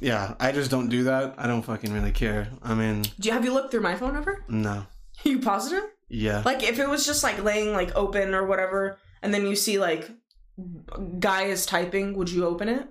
yeah, I just don't do that. I don't fucking really care. I mean, Do you have you looked through my phone ever? no. you positive? Yeah. Like if it was just like laying like open or whatever, and then you see like guy is typing, would you open it?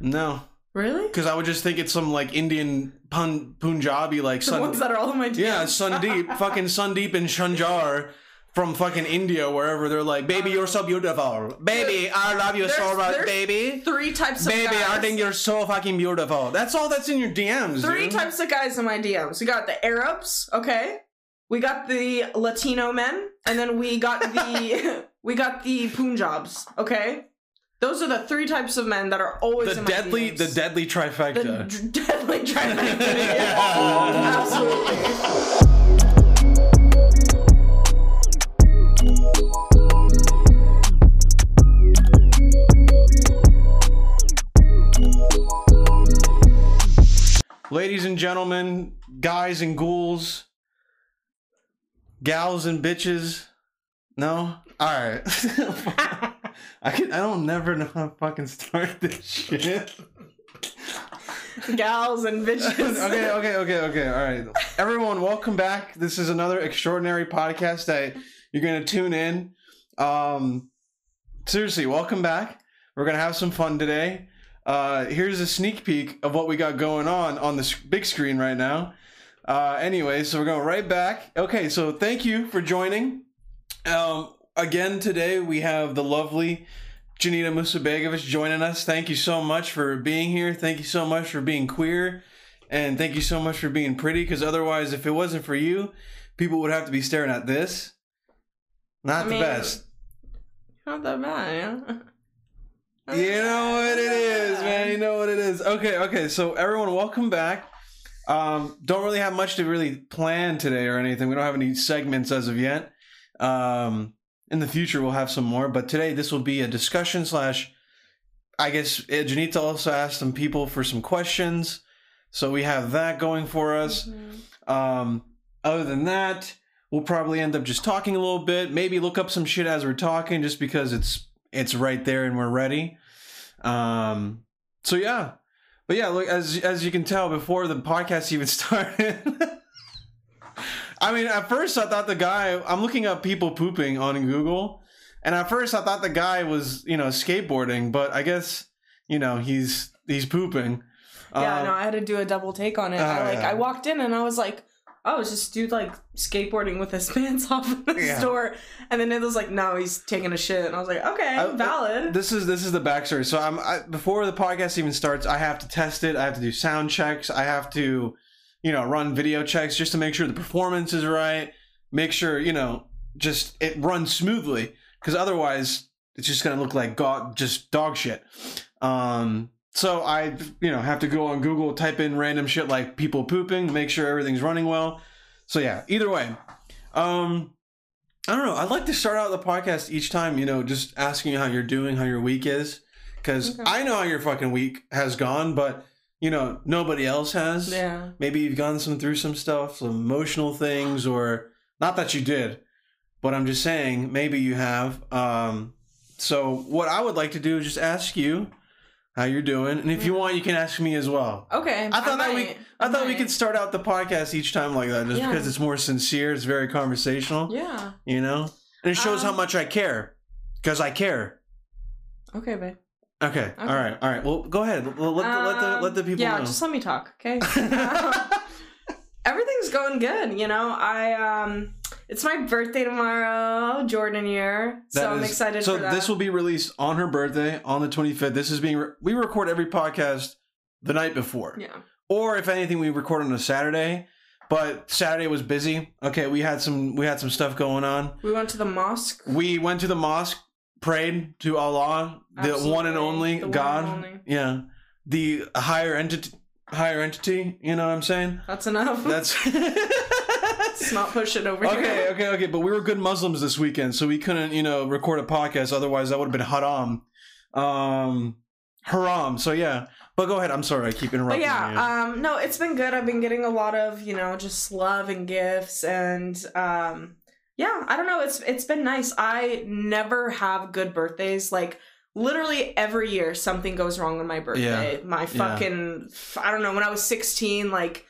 No. Really? Because I would just think it's some like Indian pun Punjabi like The sun. ones that are all in my DMs. yeah, Sundeep, fucking Sundeep and Shanjar from fucking India, wherever they're like, baby, you're so beautiful, baby, I love you so much, there's baby, Three types of guys. baby, guys. I think you're so fucking beautiful. That's all that's in your DMs. Three dude. types of guys in my DMs. We got the Arabs, okay. We got the Latino men, and then we got the we got the Punjabs, okay. Those are the three types of men that are always The in my deadly, DMs. the deadly the trifecta. d- deadly trifecta. yeah. Absolutely. Ladies and gentlemen, guys and ghouls, gals and bitches. No? Alright. I can I don't never know how to fucking start this shit. Gals and bitches. okay, okay, okay, okay. All right. Everyone, welcome back. This is another extraordinary podcast that you're going to tune in. Um seriously, welcome back. We're going to have some fun today. Uh here's a sneak peek of what we got going on on the big screen right now. Uh anyway, so we're going right back. Okay, so thank you for joining. Um again today we have the lovely Janita Musabegovic joining us. Thank you so much for being here. Thank you so much for being queer. And thank you so much for being pretty, because otherwise, if it wasn't for you, people would have to be staring at this. Not I the mean, best. Not that bad, yeah. You know what it is, man. You know what it is. Okay, okay. So everyone, welcome back. Um, don't really have much to really plan today or anything. We don't have any segments as of yet. Um, in the future, we'll have some more. But today, this will be a discussion slash. I guess uh, Janita also asked some people for some questions, so we have that going for us. Mhm. Um, other than that, we'll probably end up just talking a little bit. Maybe look up some shit as we're talking, just because it's it's right there and we're ready. Um, so yeah, but yeah, look as as you can tell before the podcast even started. I mean, at first I thought the guy. I'm looking up people pooping on Google, and at first I thought the guy was you know skateboarding, but I guess you know he's he's pooping. Yeah, Um, no, I had to do a double take on it. I Oh, like. I walked in and I was like, oh, it's just dude like skateboarding with his pants off in the Yeah. store. And then it was like, no, he's taking a shit. And I was like, okay, I- valid. this is this is the backstory. So I'm I, before the podcast even starts, I have to test it. I have to do sound checks. I have to, you know, run video checks just to make sure the performance is right. Make sure you know just it runs smoothly because otherwise it's just gonna look like god just dog shit. Um, so I you know have to go on Google, type in random shit like people pooping, make sure everything's running well. So yeah, either way, um. I don't know. I'd like to start out the podcast each time, you know, just asking you how you're doing, how your week is. Because Okay. I know how your fucking week has gone, but, you know, nobody else has. yeah. Maybe you've gone some through some stuff, some emotional things, or not that you did, but I'm just saying maybe you have. Um, so, what I would like to do is just ask you how you're doing. And if you want, you can ask me as well. Okay. I thought that we-. I thought we could start out the podcast each time like that just Yeah. because it's more sincere, it's very conversational Yeah. you know and it shows how Um, much i care because i care Okay, babe. okay, all right all right well go ahead let, let, the, let, the, Um, let the people yeah, know just let me talk, okay? Everything's going good, you know. I um it's my birthday tomorrow, Jordan year. So That I'm excited so for that. this will be released on her birthday on the 25th this is being re- we record every podcast the night before yeah. or if anything we record on a saturday but saturday was busy okay we had some we had some stuff going on We went to the mosque. we went to the mosque prayed to allah the one and only The one and god only. yeah the higher entity higher entity you know what i'm saying That's enough. That's Let's not push it over okay, here. okay, okay. But we were good Muslims this weekend, so we couldn't, you know, record a podcast. Otherwise, that would have been haram, um, haram. So yeah. But go ahead. I'm sorry, I keep But interrupting. you. yeah, um, no, it's been good. I've been getting a lot of, you know, just love and gifts and um yeah, I don't know, it's it's been nice. I never have good birthdays. Like literally every year something goes wrong on my birthday. My fucking I don't know, when I was 16 like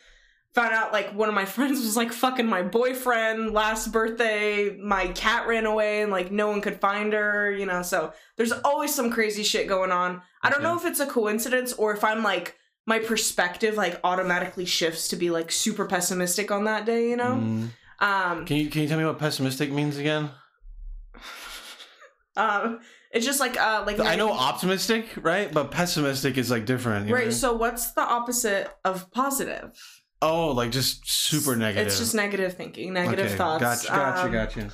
found out like one of my friends was like fucking my boyfriend last birthday. My cat ran away and like no one could find her, you know. So there's always some crazy shit going on. I don't Okay. know if it's a coincidence or if I'm like my perspective like automatically shifts to be like super pessimistic on that day, you know? Mm. Um Can you can you tell me what pessimistic means again? um it's just like uh like I know optimistic, right? But pessimistic is like different. you Right, know? so what's the opposite of positive? Oh, like just super negative. It's just negative thinking, negative Okay, thoughts. Gotcha, gotcha, Um, gotcha.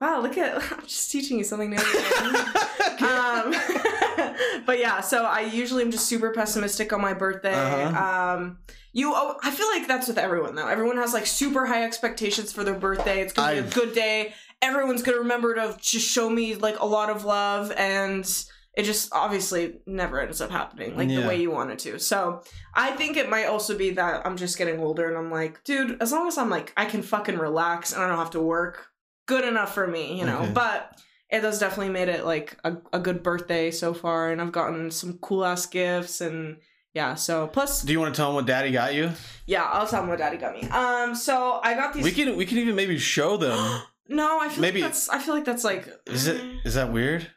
Wow, look at I'm just teaching you something new. um, but yeah, so I usually am just super pessimistic on my birthday. Uh-huh. Um, you, oh, I feel like that's with everyone though. Everyone has like super high expectations for their birthday. It's gonna be I've- a good day. Everyone's gonna remember to just show me like a lot of love, and it just obviously never ends up happening like Yeah. the way you want it to. So I think it might also be that I'm just getting older, and I'm like, dude, as long as I'm like I can fucking relax and I don't have to work, good enough for me, you know. Okay. But it has definitely made it like a, a good birthday so far, and I've gotten some cool ass gifts and. Yeah, so plus Do you want to tell them what Daddy got you? yeah, I'll tell them what daddy got me. Um so I got these We can we can even maybe show them. No, I feel Maybe- like that's I feel like that's like Is it is that weird?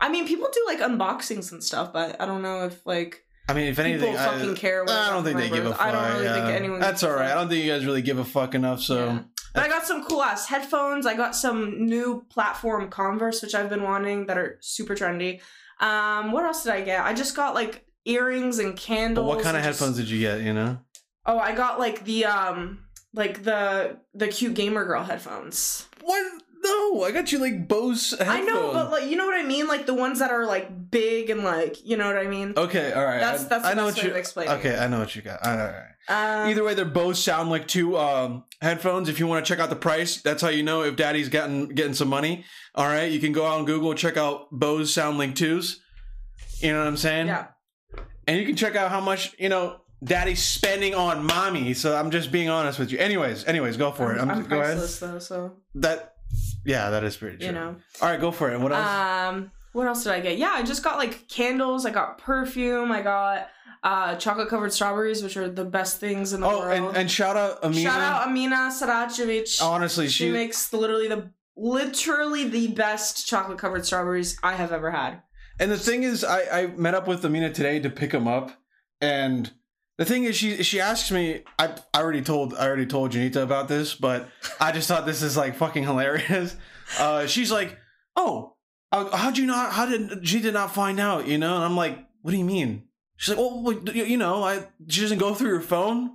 I mean people do like unboxings and stuff, but I don't know if like I mean, if people anything, I, fucking care what I don't think they give a fuck. I don't really yeah. think anyone That's all right. I don't think you guys really give a fuck enough. So Yeah. But I got some cool ass headphones. I got some new platform Converse, which I've been wanting that are super trendy. Um, what else did I get? I just got like earrings and but candles. what kind of just- headphones did you get? You know. Oh, I got like the um like the the cute gamer girl headphones. What? No, I got you like Bose headphones. I know, but like you know what I mean? Like the ones that are like big and like you know what I mean? okay, all right. That's- I- that's the I know what way you. of explaining Okay. I know what you got. All right. Um, Either way, they're both sound like two um, headphones. If you want to check out the price, that's how you know if Daddy's getting getting some money. All right, you can go out on Google, check out Bose SoundLink twos. You know what I'm saying? yeah. And you can check out how much you know Daddy's spending on mommy. So I'm just being honest with you. Anyways, anyways, go for it. I'm, I'm, go ahead. though, so That, yeah, that is pretty true. you know. All right, go for it. What else? Um, what else did I get? Yeah, I just got like candles. I got perfume. I got uh chocolate covered strawberries, which are the best things in the oh, world. and, and shout out Amina. Shout out Amina Sarajevic. Honestly, she she makes literally the literally the best chocolate covered strawberries I have ever had. And the thing is, I, I met up with Amina today to pick them up, and the thing is, she she asked me. I I already told I already told Janita about this, but I just thought this is like fucking hilarious. Uh, she's like, "Oh, uh, how'd you not? How did she did not find out? You know?" And I'm like, "What do you mean?" She's like, "Well, you know, I she doesn't go through your phone."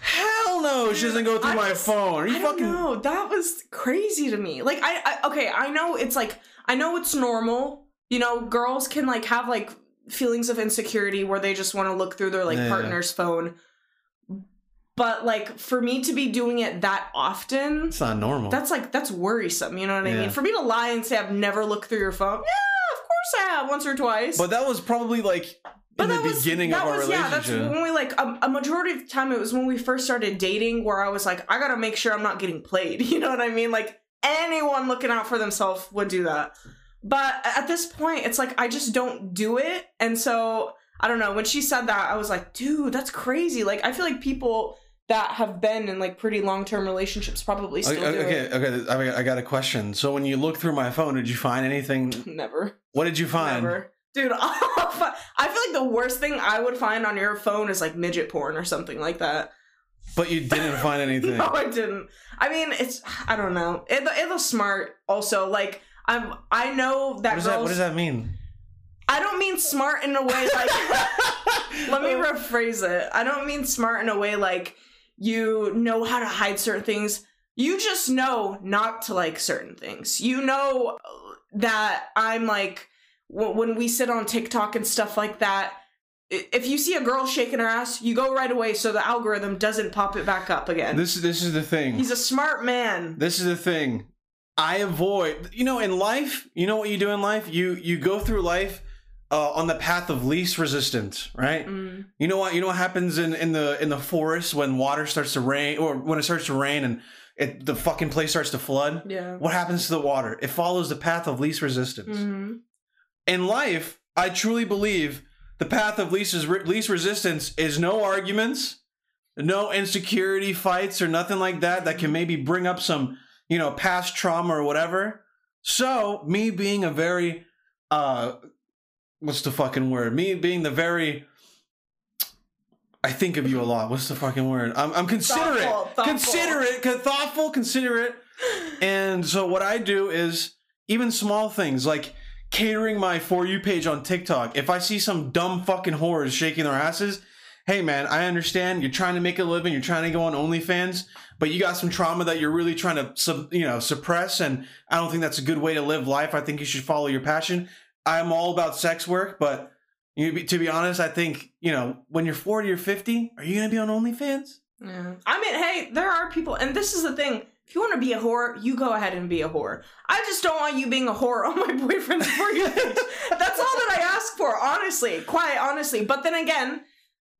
Hell no, she doesn't go through I my phone. Are you I fucking? know. That was crazy to me. Like I, I okay, I know it's like I know it's normal. You know, girls can like have like feelings of insecurity where they just want to look through their like Yeah. partner's phone. But like for me to be doing it that often, It's not normal. that's like that's worrisome. You know what I mean? For me to lie and say I've never looked through your phone, yeah, of course I have once or twice. but that was probably like in the that was- beginning that of our was, Yeah, that's when we like a, a majority of the time it was when we first started dating where I was like, I gotta make sure I'm not getting played. You know what I mean? Like anyone looking out for themselves would do that. But at this point, it's like I just don't do it. And so I don't know. When she said that, I was like, dude, that's crazy. Like I feel like people that have been in like pretty long term relationships probably still Okay, do okay, it. okay. I got- I got a question. So when you look through my phone, did you find anything? Never. What did you find? Never. Dude, I feel like the worst thing I would find on your phone is like midget porn or something like that. But you didn't find anything. No, I didn't. I mean, it's I don't know. It it was smart. Also, like I'm I know that what, that, what does that mean? I don't mean smart in a way like. let me rephrase it. I don't mean smart in a way like you know how to hide certain things. You just know not to like certain things. You know that I'm like when we sit on TikTok and stuff like that. If you see a girl shaking her ass, you go right away so the algorithm doesn't pop it back up again. This this is the thing. He's a smart man. This is the thing. I avoid. You know, in life, you know what you do in life. You you go through life uh, on the path of least resistance, right? Mm. You know what? You know what happens in, in the in the forest when water starts to rain, or when it starts to rain and it, the fucking place starts to flood. Yeah. What happens to the water? It follows the path of least resistance. hmm in life, I truly believe the path of least, least resistance is no arguments, no insecurity fights or nothing like that that can maybe bring up some, you know, past trauma or whatever. So, me being a very, uh, what's the fucking word? Me being the very, I think of you a lot. What's the fucking word? I'm, I'm considerate, Thoughtful, thoughtful. considerate, con- thoughtful, considerate. And so what I do is even small things like catering my for you page on TikTok. If I see some dumb fucking whores shaking their asses, hey man, I understand you're trying to make a living, you're trying to go on OnlyFans, but you got some trauma that you're really trying to sub, you know suppress, and I don't think that's a good way to live life. I think you should follow your passion. I'm all about sex work, but you, to be honest, I think you know when you're 40 or 50, are you gonna be on OnlyFans? Yeah. I mean, hey, there are people, and this is the thing. If you want to be a whore, you go ahead and be a whore. I just don't want you being a whore on my boyfriend's for. That's all that I ask for, honestly, quite honestly. But then again,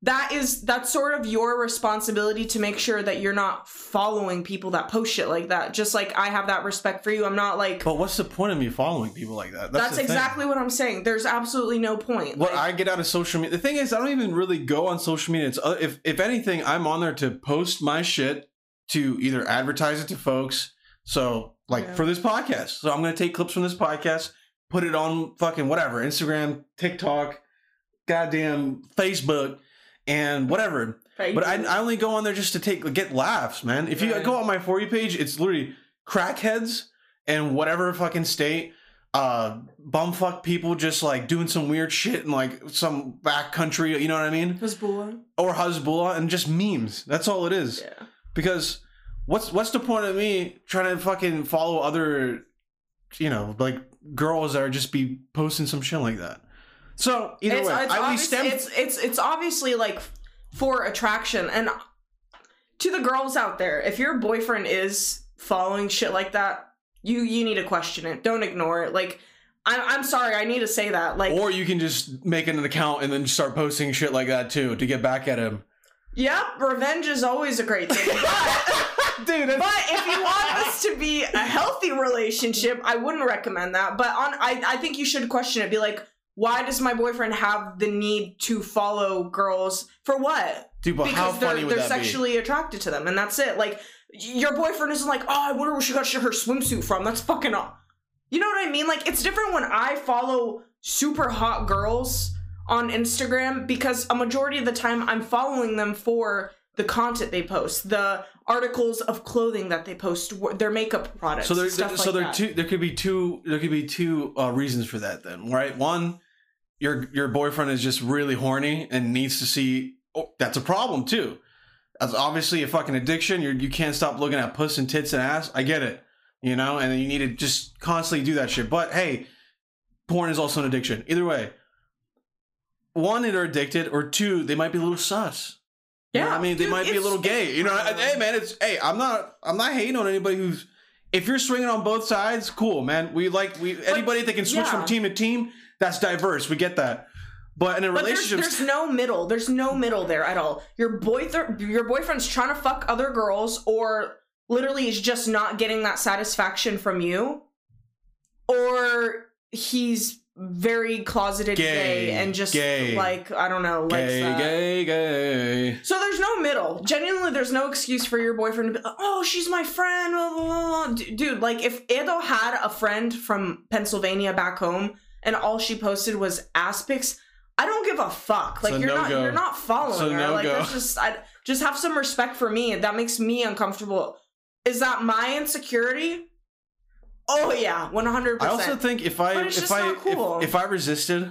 that is that's sort of your responsibility to make sure that you're not following people that post shit like that. Just like I have that respect for you. I'm not like But what's the point of me following people like that? that's, thing. exactly what I'm saying. There's absolutely no point. what Like, I get out of social media. The thing is, I don't even really go on social media. It's uh, if if anything, I'm on there to post my shit to either advertise it to folks. So like Yeah. for this podcast, so I'm gonna take clips from this podcast, put it on fucking whatever Instagram, TikTok, goddamn Facebook, and whatever. But I, I only go on there just to take get laughs, man. If you Right. go on my for you page, it's literally crackheads and whatever fucking state, uh, bumfuck people just like doing some weird shit in like some back country. You know what I mean? Hezbollah. Or Hezbollah and just memes. That's all it is. Yeah. Because what's what's the point of me trying to fucking follow other, you know, like girls that are just be posting some shit like that. So either it's, way, it's, I stem. it's it's it's obviously like for attraction and to the girls out there if your boyfriend is following shit like that you you need to question it don't ignore it like i'm, I'm sorry i need to say that like or you can just make an account and then start posting shit like that too to get back at him. yep revenge is always a great thing but Dude, that's- But if you want this to be a healthy relationship, I wouldn't recommend that. But on, I, I think you should question it. Be like, why does my boyfriend have the need to follow girls for what? dude, but how because they're, would they're that sexually attracted to them, and that's it. Like your boyfriend isn't like, oh, I wonder where she got her swimsuit from. That's fucking up. You know what I mean? Like it's different when I follow super hot girls on Instagram because a majority of the time I'm following them for the content they post, the articles of clothing that they post, their makeup products, So there, stuff so like there that. two. There could be two. There could be two uh, reasons for that. Then, right? One, your your boyfriend is just really horny and needs to see. Oh, that's a problem too. That's obviously a fucking addiction. You you can't stop looking at puss and tits and ass. I get it, you know, and you need to just constantly do that shit. But hey, porn is also an addiction. Either way, one, they're addicted, or two, they might be a little sus. You know I mean, they might be a little gay. You know, hey man, it's hey, I'm not, I'm not hating on anybody who's. If you're swinging on both sides, cool, man. We like we anybody that can switch yeah. from team to team. That's diverse. We get that. But in a But there's, relationship, there's no middle. There's no middle there at all. Your boy, your boyfriend's trying to fuck other girls, or literally is just not getting that satisfaction from you, or he's very closeted Gay, gay, and just gay, like I don't know, likes gay, gay, gay. So there's no middle. Genuinely, there's no excuse for your boyfriend to be like, oh, she's my friend. Blah, blah, blah, blah." Dude, like if Edo had a friend from Pennsylvania back home and all she posted was ass pics, I don't give a fuck. Like So you're no not go. you're not following So her. no like go. that's just I just have some respect for me. That makes me uncomfortable. Is that my insecurity? Oh yeah, one hundred percent. I also think if I if I cool. if, if I resisted,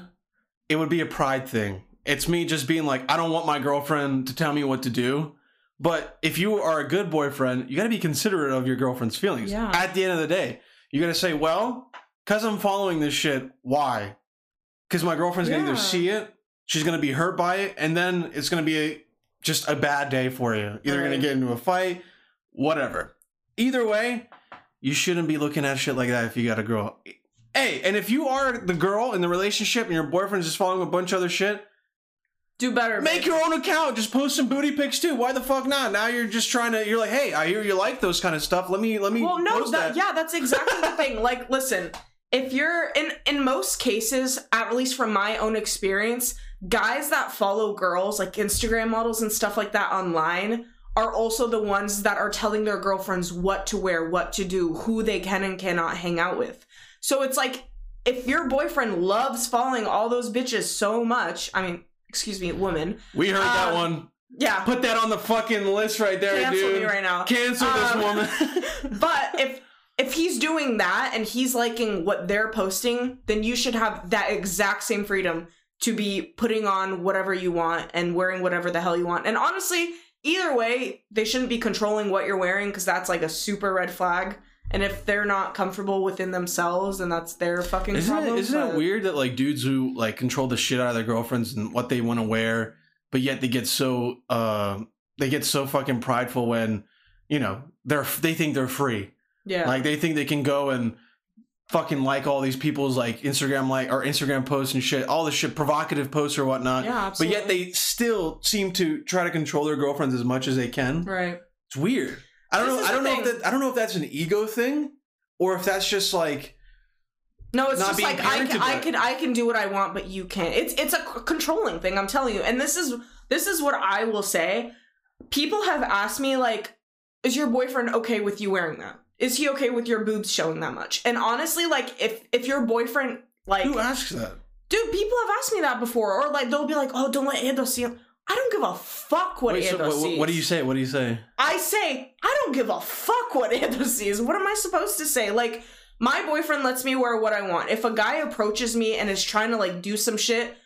it would be a pride thing. It's me just being like, I don't want my girlfriend to tell me what to do. But if you are a good boyfriend, you got to be considerate of your girlfriend's feelings. Yeah. At the end of the day, you got to say, well, because I'm following this shit, why? Because my girlfriend's gonna either see it, she's gonna be hurt by it, and then it's gonna be a, just a bad day for you. Either gonna get into a fight, whatever. Either way, you shouldn't be looking at shit like that if you got a girl. Hey, and if you are the girl in the relationship and your boyfriend's just following a bunch of other shit, Do better. make babe. your own account. Just post some booty pics too. Why the fuck not? Now you're just trying to. You're like, hey, I hear you like those kind of stuff. Let me let me. Well, no, that, that. yeah, that's exactly the thing. Like, listen, if you're in in most cases, at least from my own experience, guys that follow girls like Instagram models and stuff like that online are also the ones that are telling their girlfriends what to wear, what to do, who they can and cannot hang out with. So it's like if your boyfriend loves following all those bitches so much, I mean, excuse me, woman. We heard that Um, one. Yeah. Put that on the fucking list right there, Cancel dude. me right now. Cancel Um, this woman. but if if he's doing that and he's liking what they're posting, then you should have that exact same freedom to be putting on whatever you want and wearing whatever the hell you want. And honestly, either way, they shouldn't be controlling what you're wearing because that's like a super red flag. And if they're not comfortable within themselves, then that's their fucking Isn't problem. it, isn't it weird that like dudes who like control the shit out of their girlfriends and what they want to wear, but yet they get so uh they get so fucking prideful when you know they're they think they're free. Yeah. Like they think they can go and fucking like all these people's like Instagram like or Instagram posts and shit, all this shit, provocative posts or whatnot. yeah, absolutely. But yet they still seem to try to control their girlfriends as much as they can. Right. It's weird. I don't This know. I don't know if that. I don't know if that's an ego thing, or if that's just like No, it's Not just like I can, I can I can do what I want, but you can't. It's it's a controlling thing. I'm telling you. And this is this is what I will say. People have asked me like, is your boyfriend okay with you wearing that? Is he okay with your boobs showing that much? And honestly, like if if your boyfriend like, who asks that? dude, people have asked me that before, or like they'll be like, oh, don't let Ando see him. I don't give a fuck what Wait, so Ando what, sees. what do you say? What do you say? I say, I don't give a fuck what Ando sees. What am I supposed to say? Like, my boyfriend lets me wear what I want. If a guy approaches me and is trying to like do some shit,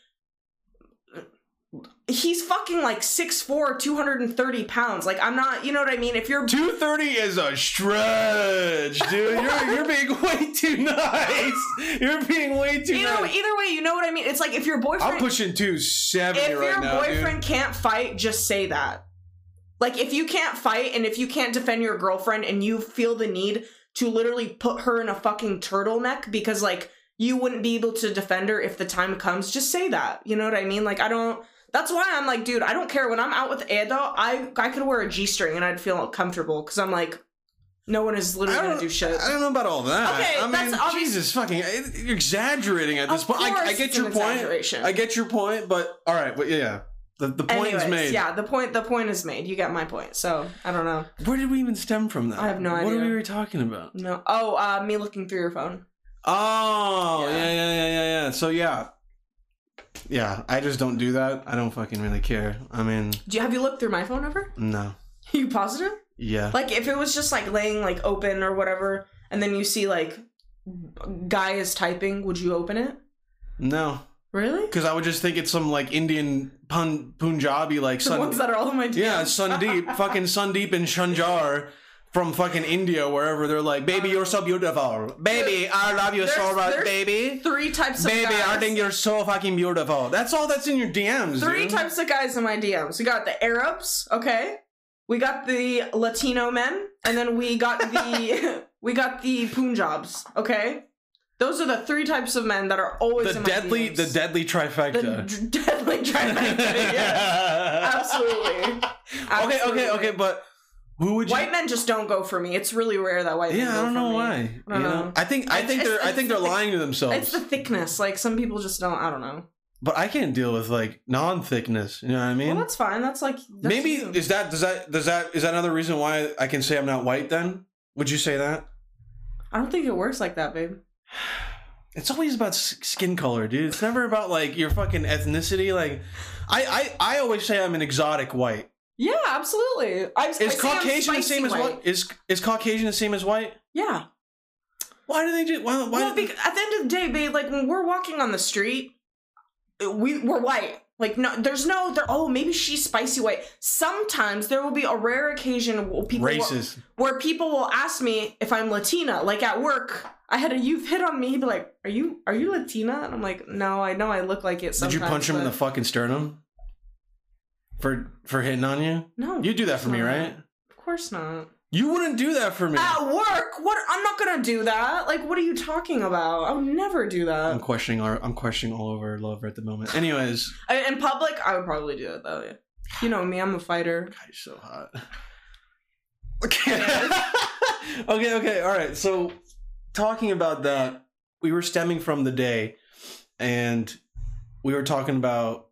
he's fucking like 6'4, 230 pounds. Like, I'm not, you know what I mean? If you're Two thirty is a stretch, dude. You're you're being way too nice. You're being way too either, nice. either way, you know what I mean? It's like if your boyfriend I'm pushing two seventy if right your now, boyfriend can't fight, just say that. Like if you can't fight and if you can't defend your girlfriend and you feel the need to literally put her in a fucking turtleneck because like you wouldn't be able to defend her if the time comes, just say that. You know what I mean? Like I don't that's why I'm like, dude, I don't care when I'm out with Edo, I I could wear a G-string and I'd feel comfortable cuz I'm like no one is literally going to do shit. I don't know about all that. Okay, I mean, that's obvious- Jesus fucking, you're exaggerating at this point. I, I get your point. I get your point, but all right, but yeah, the the point Anyways, is made. yeah, the point the point is made. You get my point. So, I don't know. Where did we even stem from that? I have no What idea. What are we were talking about? No. Oh, uh me looking through your phone. Oh, yeah, Yeah. yeah, yeah, yeah, yeah. So yeah, yeah. I just don't do that. I don't fucking really care. I mean, Do you have you looked through my phone ever? no. you positive? Yeah. Like if it was just like laying like open or whatever, and then you see like guy is typing, would you open it? No. Really? Because I would just think it's some like Indian pun Punjabi like The Sun. ones that are all in my DMs. yeah, Sundeep, fucking Sundeep and Shanjar from fucking India, wherever they're like, "Baby, you're so beautiful. Baby, I love you so much, baby. Three types of Baby, guys. I think you're so fucking beautiful." That's all that's in your DMs. Three dude. types of guys in my DMs. We got the Arabs, okay? We got the Latino men, and then we got the we got the Punjabs, okay? Those are the three types of men that are always The deadly, DMs. the deadly trifecta. the d- deadly trifecta. yes, absolutely. Okay, okay, okay, but who would you? White men just don't go for me. It's really rare that white men yeah, go I don't know me. why. I don't you know? know. I think I think it's- they're I think the they're thick- lying to themselves. It's the thickness. Like some people just don't. I don't know. but I can't deal with like non-thickness. You know what I mean? well, that's fine. That's like that's Maybe you. is that does that does that is that another reason why I can say I'm not white? Then would you say that? I don't think it works like that, babe. It's always about skin color, dude. It's never about like your fucking ethnicity. Like, I I, I always say I'm an exotic white. Yeah, absolutely. I, I Is I'm Caucasian the same as white? Is is Caucasian the same as white? Yeah. Why do they do? Why? why Well, because at the end of the day, babe, like when we're walking on the street, we we're white. Like no, there's no. There, oh, maybe she's spicy white. Sometimes there will be a rare occasion where people will- racist? where people will ask me if I'm Latina. Like at work, I had a youth hit on me. He'd be like, "Are you are you Latina?" And I'm like, "No, I know I look like it." Did you punch him in the fucking sternum? For for hitting on you? No, You do that for me, not. right? Of course not. You wouldn't do that for me. At work, what? I'm not gonna do that. Like, what are you talking about? I would never do that. I'm questioning our I'm questioning all over Lover at the moment. Anyways, I- In public, I would probably do it though. yeah. You know me, I'm a fighter. God, you're so hot. Okay. okay, okay, all right. So talking about that, we were stemming from the day, and we were talking about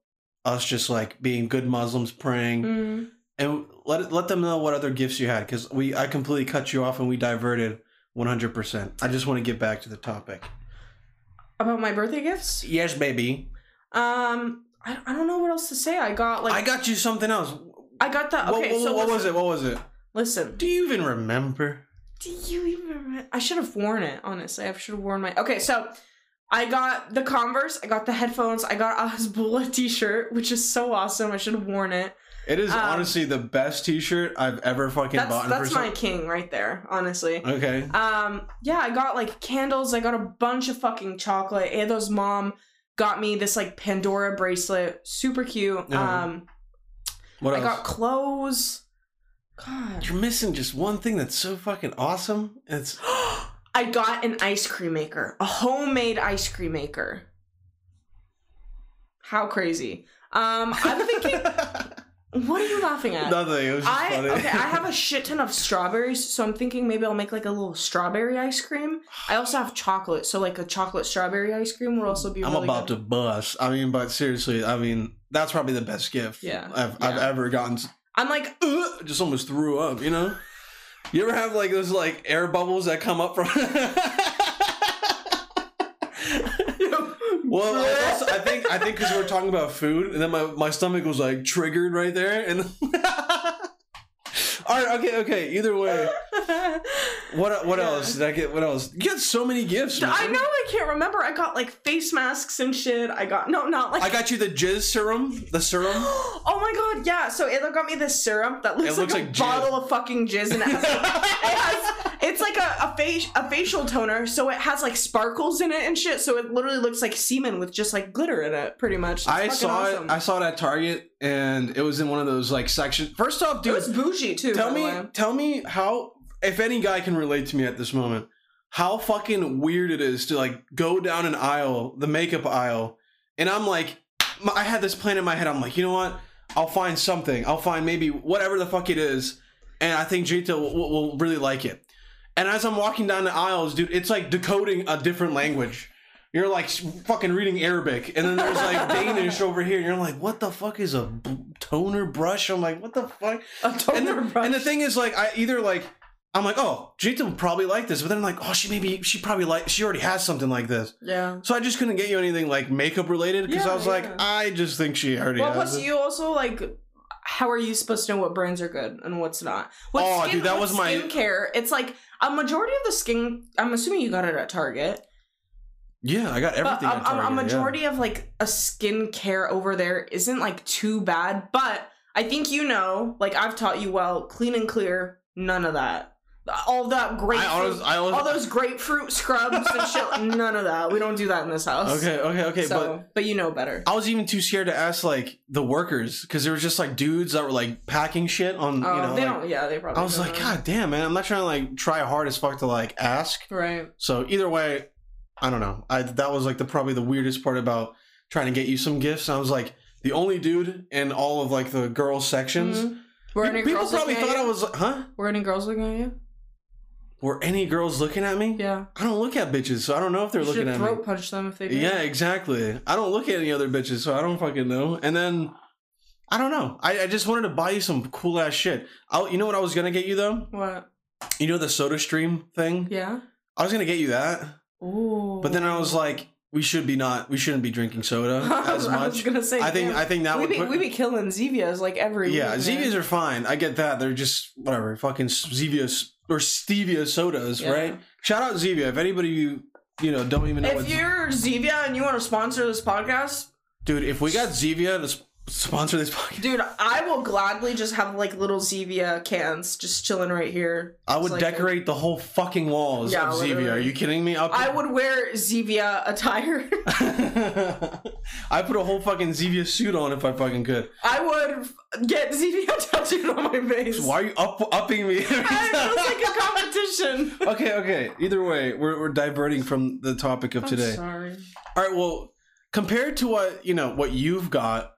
us just like being good Muslims praying, Mm. and let let them know what other gifts you had because we I completely cut you off and we diverted one hundred percent. I just want to get back to the topic. About my birthday gifts? Yes, baby. Um, I, I don't know what else to say. I got like I got you something else. I got that. What- okay. what, so what was it? What was it? Listen, Do you even remember? do you even? Remember? I should have worn it. Honestly, I should have worn my. Okay, so I got the Converse. I got the headphones. I got a Hezbollah T-shirt, which is so awesome. I should have worn it. It is Um, honestly the best T-shirt I've ever fucking That's bought. that's my some- king right there. Honestly. Okay. Um, yeah, I got like candles. I got a bunch of fucking chocolate. Ado's mom got me this like Pandora bracelet, super cute. Yeah. Um, What else? I got clothes. God. You're missing just one thing that's so fucking awesome. It's I got an ice cream maker, a homemade ice cream maker. How crazy. Um, I'm thinking, what are you laughing at? nothing. It was just I funny. okay, I have a shit ton of strawberries, so I'm thinking maybe I'll make like a little strawberry ice cream. I also have chocolate, so like a chocolate strawberry ice cream would also be. I'm really about good. to bust. I mean, but seriously, I mean, that's probably the best gift Yeah. I've, I've ever gotten. I'm like, Ugh, just almost threw up. You know. You ever have like those like air bubbles that come up from? well, I, also- I think I think because we're talking about food, and then my, my stomach was like triggered right there, and. All right, okay, okay. Either way, what what Yeah. else did I get? What else? You got so many gifts. I know I can't remember. I got like face masks and shit. I got no, not like. I got you the jizz serum. The serum. oh my god, yeah. So Ayla got me this serum that looks, It looks like, like a jizz. bottle of fucking jizz, and it has, it has it's like a a, face, a facial toner, so it has like sparkles in it and shit. So it literally looks like semen with just like glitter in it, pretty much. It's I saw awesome. it. I saw it at Target, and it was in one of those like sections. First off, it dude, was bougie too. tell me, tell me how. If any guy can relate to me at this moment, how fucking weird it is to like go down an aisle, the makeup aisle, and I'm like, I had this plan in my head. I'm like, you know what? I'll find something. I'll find maybe whatever the fuck it is, and I think Jita will, will, really like it. And as I'm walking down the aisles, dude, it's like decoding a different language. You're like fucking reading Arabic, and then there's like Danish over here. And you're like, what the fuck is a b- toner brush? I'm like, what the fuck? A And toner the, brush. and the thing is, like, I either like, I'm like, oh, Jita would probably like this, but then I'm like, oh, she maybe she probably like she already has something like this. yeah. So I just couldn't get you anything like makeup related because Yeah, I was like. I just think she already Well, has plus it. you also like. How are you supposed to know what brands are good and what's not? With Oh, dude, that was my- skincare. It's like a majority of the skin. I'm assuming you got it at Target. yeah, I got But everything. a- Target, a yeah. majority of like a skincare over there isn't like too bad, but I think you know, like I've taught you well, clean and clear, none of that. All that grapefruit, I always, I always, all those grapefruit scrubs and shit, none of that. We don't do that in this house. okay, okay, okay, so, but but you know better. I was even too scared to ask like the workers because there was just like dudes that were like packing shit on, Oh, you know. they like- don't. Yeah, they probably. I was don't like. God damn, man! I'm not trying to like try hard as fuck to like ask. Right. So either way, I don't know. I that was like the probably the weirdest part about trying to get you some gifts. I was like the only dude in all of like the girls sections. Mhm. Were any People girls probably thought I was, huh? Were any girls looking at you? Were any girls looking at me? Yeah. I don't look at bitches, so I don't know if they're You looking should at throat me. punch them if they did. Yeah, exactly. I don't look at any other bitches, so I don't fucking know. And then I don't know. I, I just wanted to buy you some cool ass shit. I, you know what I was gonna get you though? What? You know the Soda Stream thing? Yeah. I was gonna get you that, Ooh. but then I was like, we should be not. We shouldn't be drinking soda as much. I was gonna say. I think. damn. I think that we would. be put, we be killing Zevias like every yeah, week, Zevias man. are fine. I get that. They're just whatever. Fucking Zevia or Stevia sodas, Yeah. right? Shout out Zevia. If anybody you you know don't even know If what, you're Zevia and you want to sponsor this podcast, dude. If we got Zevia to sp- sponsor this podcast, dude, I will gladly just have like little Zevia cans just chilling right here. I would like decorate the whole fucking walls Yeah, of Zevia. Are you kidding me? I'll I would wear Zevia attire. I put a whole fucking Zevia suit on if I fucking could. I would get Zevia tattooed on my face. Why are you up upping me? every I feels like a competition. okay, okay. Either way, we're, we're diverting from the topic of I'm today. sorry. All right, well, compared to what, you know, what you've got,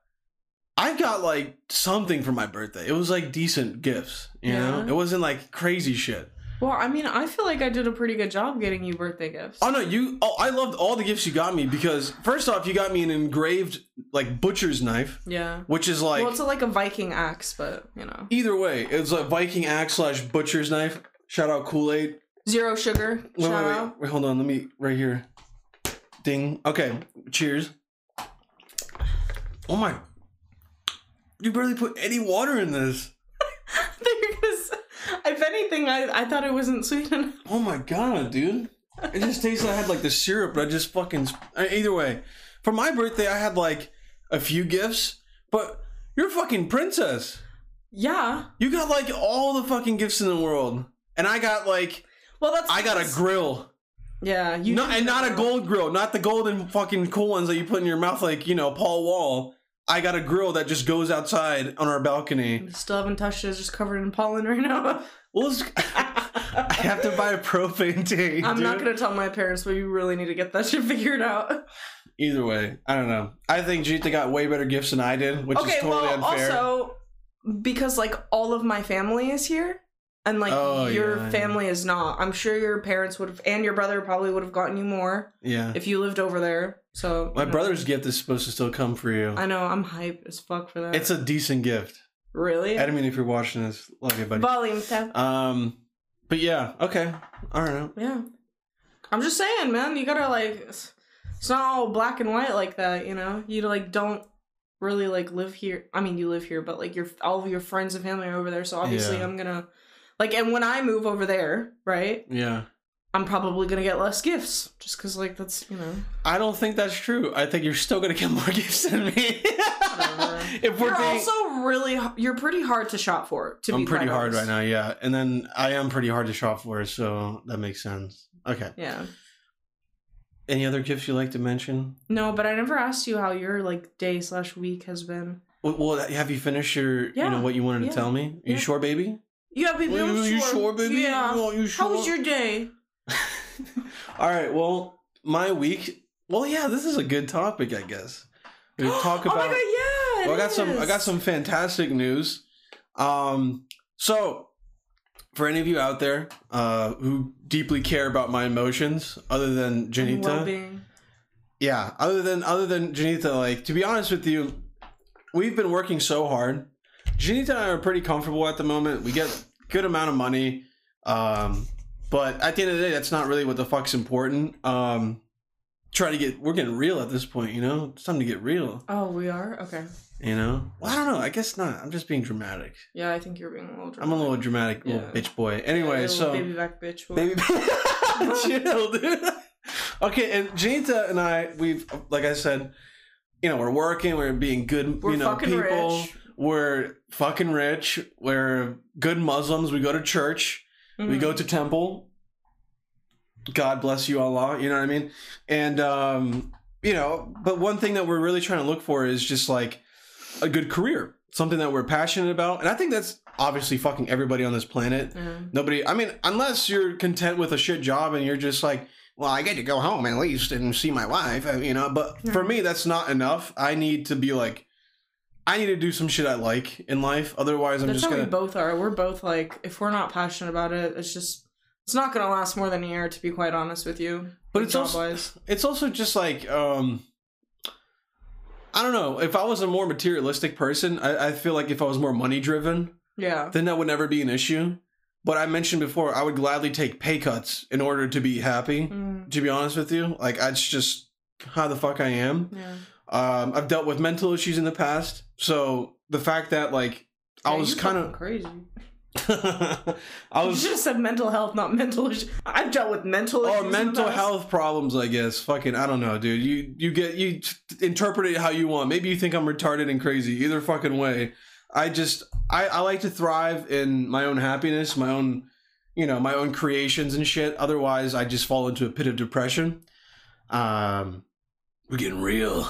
I got like something for my birthday. It was like decent gifts, you know? It wasn't like crazy shit. Well, I mean, I feel like I did a pretty good job getting you birthday gifts. Oh no, you. Oh, I loved all the gifts you got me because first off, you got me an engraved like butcher's knife, yeah. which is like well, it's a, like a Viking axe, but you know, either way, it's a Viking axe slash butcher's knife. Shout out Kool Aid. zero sugar. Wait, Shout wait, wait, wait, hold on. Let me right here. Ding. Okay. Cheers. Oh my! You barely put any water in this. Because if anything, I I thought it wasn't sweet enough. Oh my god, dude! It just tastes like I had like the syrup, but I just fucking. uh, Either way, for my birthday, I had like a few gifts, but you're a fucking princess. Yeah. You got like all the fucking gifts in the world, and I got like Well, that's I got a grill, yeah. You no, and not a gold grill, not the golden fucking cool ones that you put in your mouth, like you know Paul Wall. I got a grill that just goes outside on our balcony. Still haven't touched it. It's just covered in pollen right now. Well, I have to buy a propane tank. I'm not gonna tell my parents, but you really need to get that shit figured out. Either way, I don't know. I think Jita got way better gifts than I did, which okay, is totally well, unfair. also because like all of my family is here, and like Oh, your yeah. family is not. I'm sure your parents would have, and your brother probably would have gotten you more yeah, if you lived over there. So my you know. brother's gift is supposed to still come for you. I know I'm hyped as fuck for that. It's a decent gift. really I mean, if you're watching this, love you, buddy. volume tap. Um, but yeah, okay, all right. Yeah, I'm just saying, man. You gotta like, it's it's not all black and white like that. You know, you like don't really like live here. I mean, you live here, but like your all of your friends and family are over there. So obviously, Yeah. I'm gonna like, and when I move over there, right, Yeah, I'm probably gonna get less gifts just because like that's you know. I don't think that's true. I think you're still gonna get more gifts than me. If we're You're being, also really you're pretty hard to shop for. To I'm be pretty hard honest. right now. Yeah, and then I am pretty hard to shop for, so that makes sense. Okay. Yeah. Any other gifts you like to mention? No, but I never asked you how your like day slash week has been. Well, have you finished your, yeah. you know, what you wanted to tell me? Are yeah. you sure, baby? Yeah, baby. Well, I'm you, you sure. sure, baby? Yeah. Well, you sure? How was your day? All right. Well, my week. Well, yeah, this is a good topic, I guess. We talk about. oh my god, yeah. well, I got some. I got some fantastic news. Um, so for any of you out there uh, who deeply care about my emotions, other than Janita, yeah, other than other than Janita, like to be honest with you, we've been working so hard. Janita and I are pretty comfortable at the moment. We get good amount of money, um, but at the end of the day, that's not really what the fuck's important. Um, try to get we're getting real at this point, you know. It's time to get real, Oh, we are okay. you know. Well, I don't know. I guess not. I'm just being dramatic. Yeah, I think you're being a little. Dramatic. I'm a little dramatic little Yeah. bitch boy. Anyway, little so baby back bitch. boy. Baby, chill, dude. Okay, and Janita and I, we've like I said, you know, we're working, we're being good, We're you know, fucking people. rich. We're fucking rich. We're good Muslims. We go to church. We Mhm. go to temple. God bless you, Allah. You know what I mean? And um, you know, but one thing that we're really trying to look for is just like a good career, something that we're passionate about, and I think that's obviously fucking everybody on this planet. Yeah. Nobody, I mean, unless you're content with a shit job and you're just like, well, I get to go home at least and see my wife, uh, you know. But for me, that's not enough. I need to be like, I need to do some shit I like in life. Otherwise, I'm That's just how gonna. we both are. We're both like, if we're not passionate about it, it's just, it's not gonna last more than a year. To be quite honest with you, But like, it's also-. It's also just like, um, I don't know. If I was a more materialistic person, I, I feel like if I was more money driven, yeah, then that would never be an issue. But I mentioned before, I would gladly take pay cuts in order to be happy. Mm, To be honest with you, like that's just how the fuck I am. yeah. Um, I've dealt with mental issues in the past, so the fact that like I Yeah, was kind of, crazy. I was should have said mental health, not mental issues. I've dealt with mental issues. oh in the mental health problems. I guess fucking I don't know, dude. You you get you t- interpret it how you want. Maybe you think I'm retarded and crazy. Either fucking way, I just I I like to thrive in my own happiness, my own you know my own creations and shit. Otherwise, I just fall into a pit of depression. Um, we're getting real.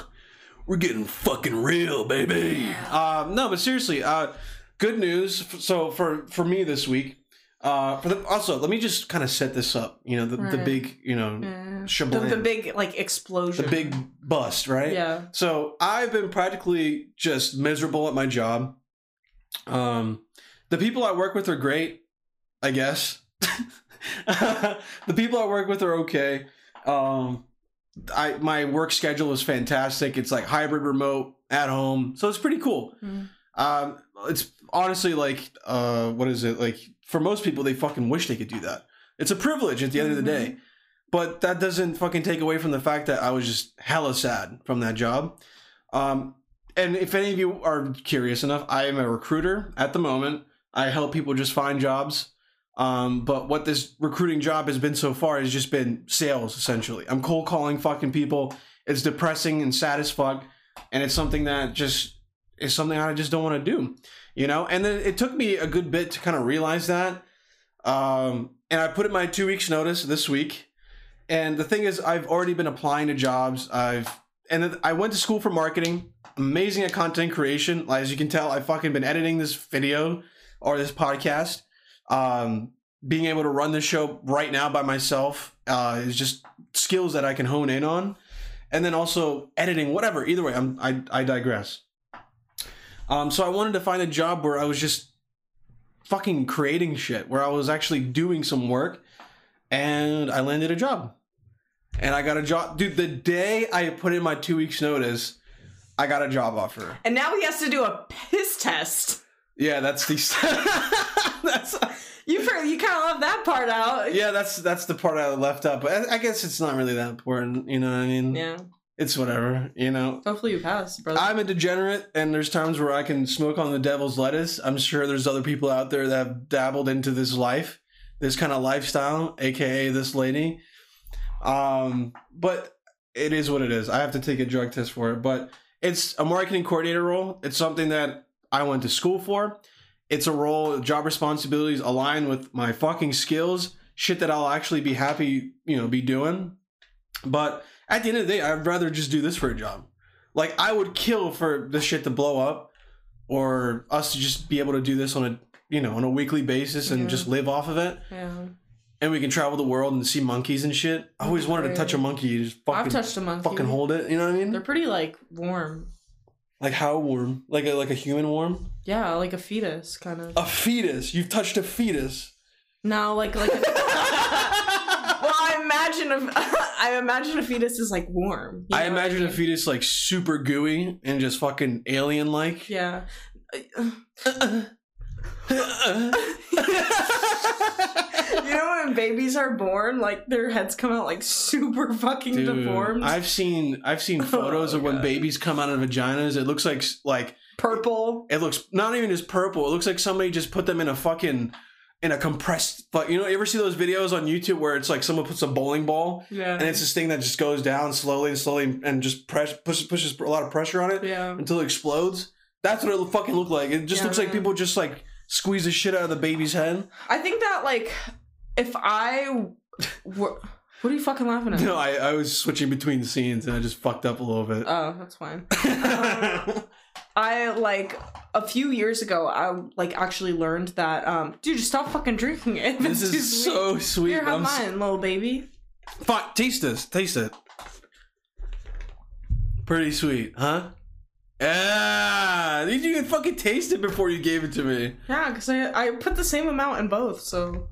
We're getting fucking real, baby. Um, no, but seriously, uh, good news. So for for me this week, uh, for the also let me just kind of set this up. You know, the, the big, you know, Yeah. The, the big like explosion. the big bust, right? Yeah. So I've been practically just miserable at my job. Um, the people I work with are great, I guess. the people I work with are okay. Um, I my work schedule is fantastic. It's like hybrid, remote, at home, so it's pretty cool. Mm. Um, it's honestly like, uh, what is it like? For most people, they fucking wish they could do that. It's a privilege at the end of the day, but that doesn't fucking take away from the fact that I was just hella sad from that job. Um, and if any of you are curious enough, I am a recruiter at the moment. I help people just find jobs. Um, but what this recruiting job has been so far has just been sales, essentially. I'm cold calling fucking people. It's depressing and sad as fuck. And it's something that just is something I just don't want to do, you know? And then it took me a good bit to kind of realize that. Um, and I put in my two weeks notice this week. And the thing is, I've already been applying to jobs. I've, and I went to school for marketing, amazing at content creation. As you can tell, I've fucking been editing this video or this podcast um, being able to run the show right now by myself uh, is just skills that I can hone in on, and then also editing, whatever. Either way, I'm, I I digress. Um, so I wanted to find a job where I was just fucking creating shit, where I was actually doing some work, and I landed a job, and I got a job, dude. The day I put in my two weeks notice, I got a job offer. And now he has to do a piss test. Yeah, that's the that's You you kind of left that part out. yeah, that's that's the part I left out. But I, I guess it's not really that important. You know what I mean? Yeah. It's whatever. You know. Hopefully you pass, brother. I'm a degenerate, and there's times where I can smoke on the devil's lettuce. I'm sure there's other people out there that have dabbled into this life, this kind of lifestyle, aka this lady. Um, but it is what it is. I have to take a drug test for it, but it's a marketing coordinator role. It's something that I went to school for. It's a role, job responsibilities align with my fucking skills, shit that I'll actually be happy, you know, be doing. But at the end of the day, I'd rather just do this for a job. Like I would kill for this shit to blow up, or us to just be able to do this on a you know on a weekly basis and Yeah. just live off of it, yeah. and we can travel the world and see monkeys and shit. I always wanted to touch a monkey, just fucking, I've touched a monkey. fucking hold it. You know what I mean? They're pretty like warm. Like how warm? Like a like a human warm? Yeah, like a fetus kind of. A fetus. You've touched a fetus. No, like like. A- well, I imagine a, I imagine a fetus is like warm. you I know what imagine a mean? fetus like super gooey and just fucking alien like. Yeah. Uh, You know when babies are born, like their heads come out like super fucking Dude, deformed, I've seen I've seen Oh, photos of when God. babies come out of vaginas. It looks like like purple. it looks not even just purple. It looks like somebody just put them in a fucking in a compressed. But you know, you ever see those videos on YouTube where it's like someone puts a bowling ball Yeah. and it's this thing that just goes down slowly and slowly and just press pushes pushes a lot of pressure on it yeah. until it explodes. That's what it fucking looked like. It just Yeah, looks like people just like squeeze the shit out of the baby's head. I think that like if I were, what are you fucking laughing at? No, I, I was switching between the scenes and I just fucked up a little bit. Oh, that's fine. Uh, I like a few years ago. I like actually learned that. Um, dude, just stop fucking drinking it. this It's is sweet. so sweet. Here, have I'm s- mine, little baby. Fuck, taste this. Taste it. Pretty sweet, huh? Yeah, did you fucking taste it before you gave it to me? Yeah, because I I put the same amount in both. So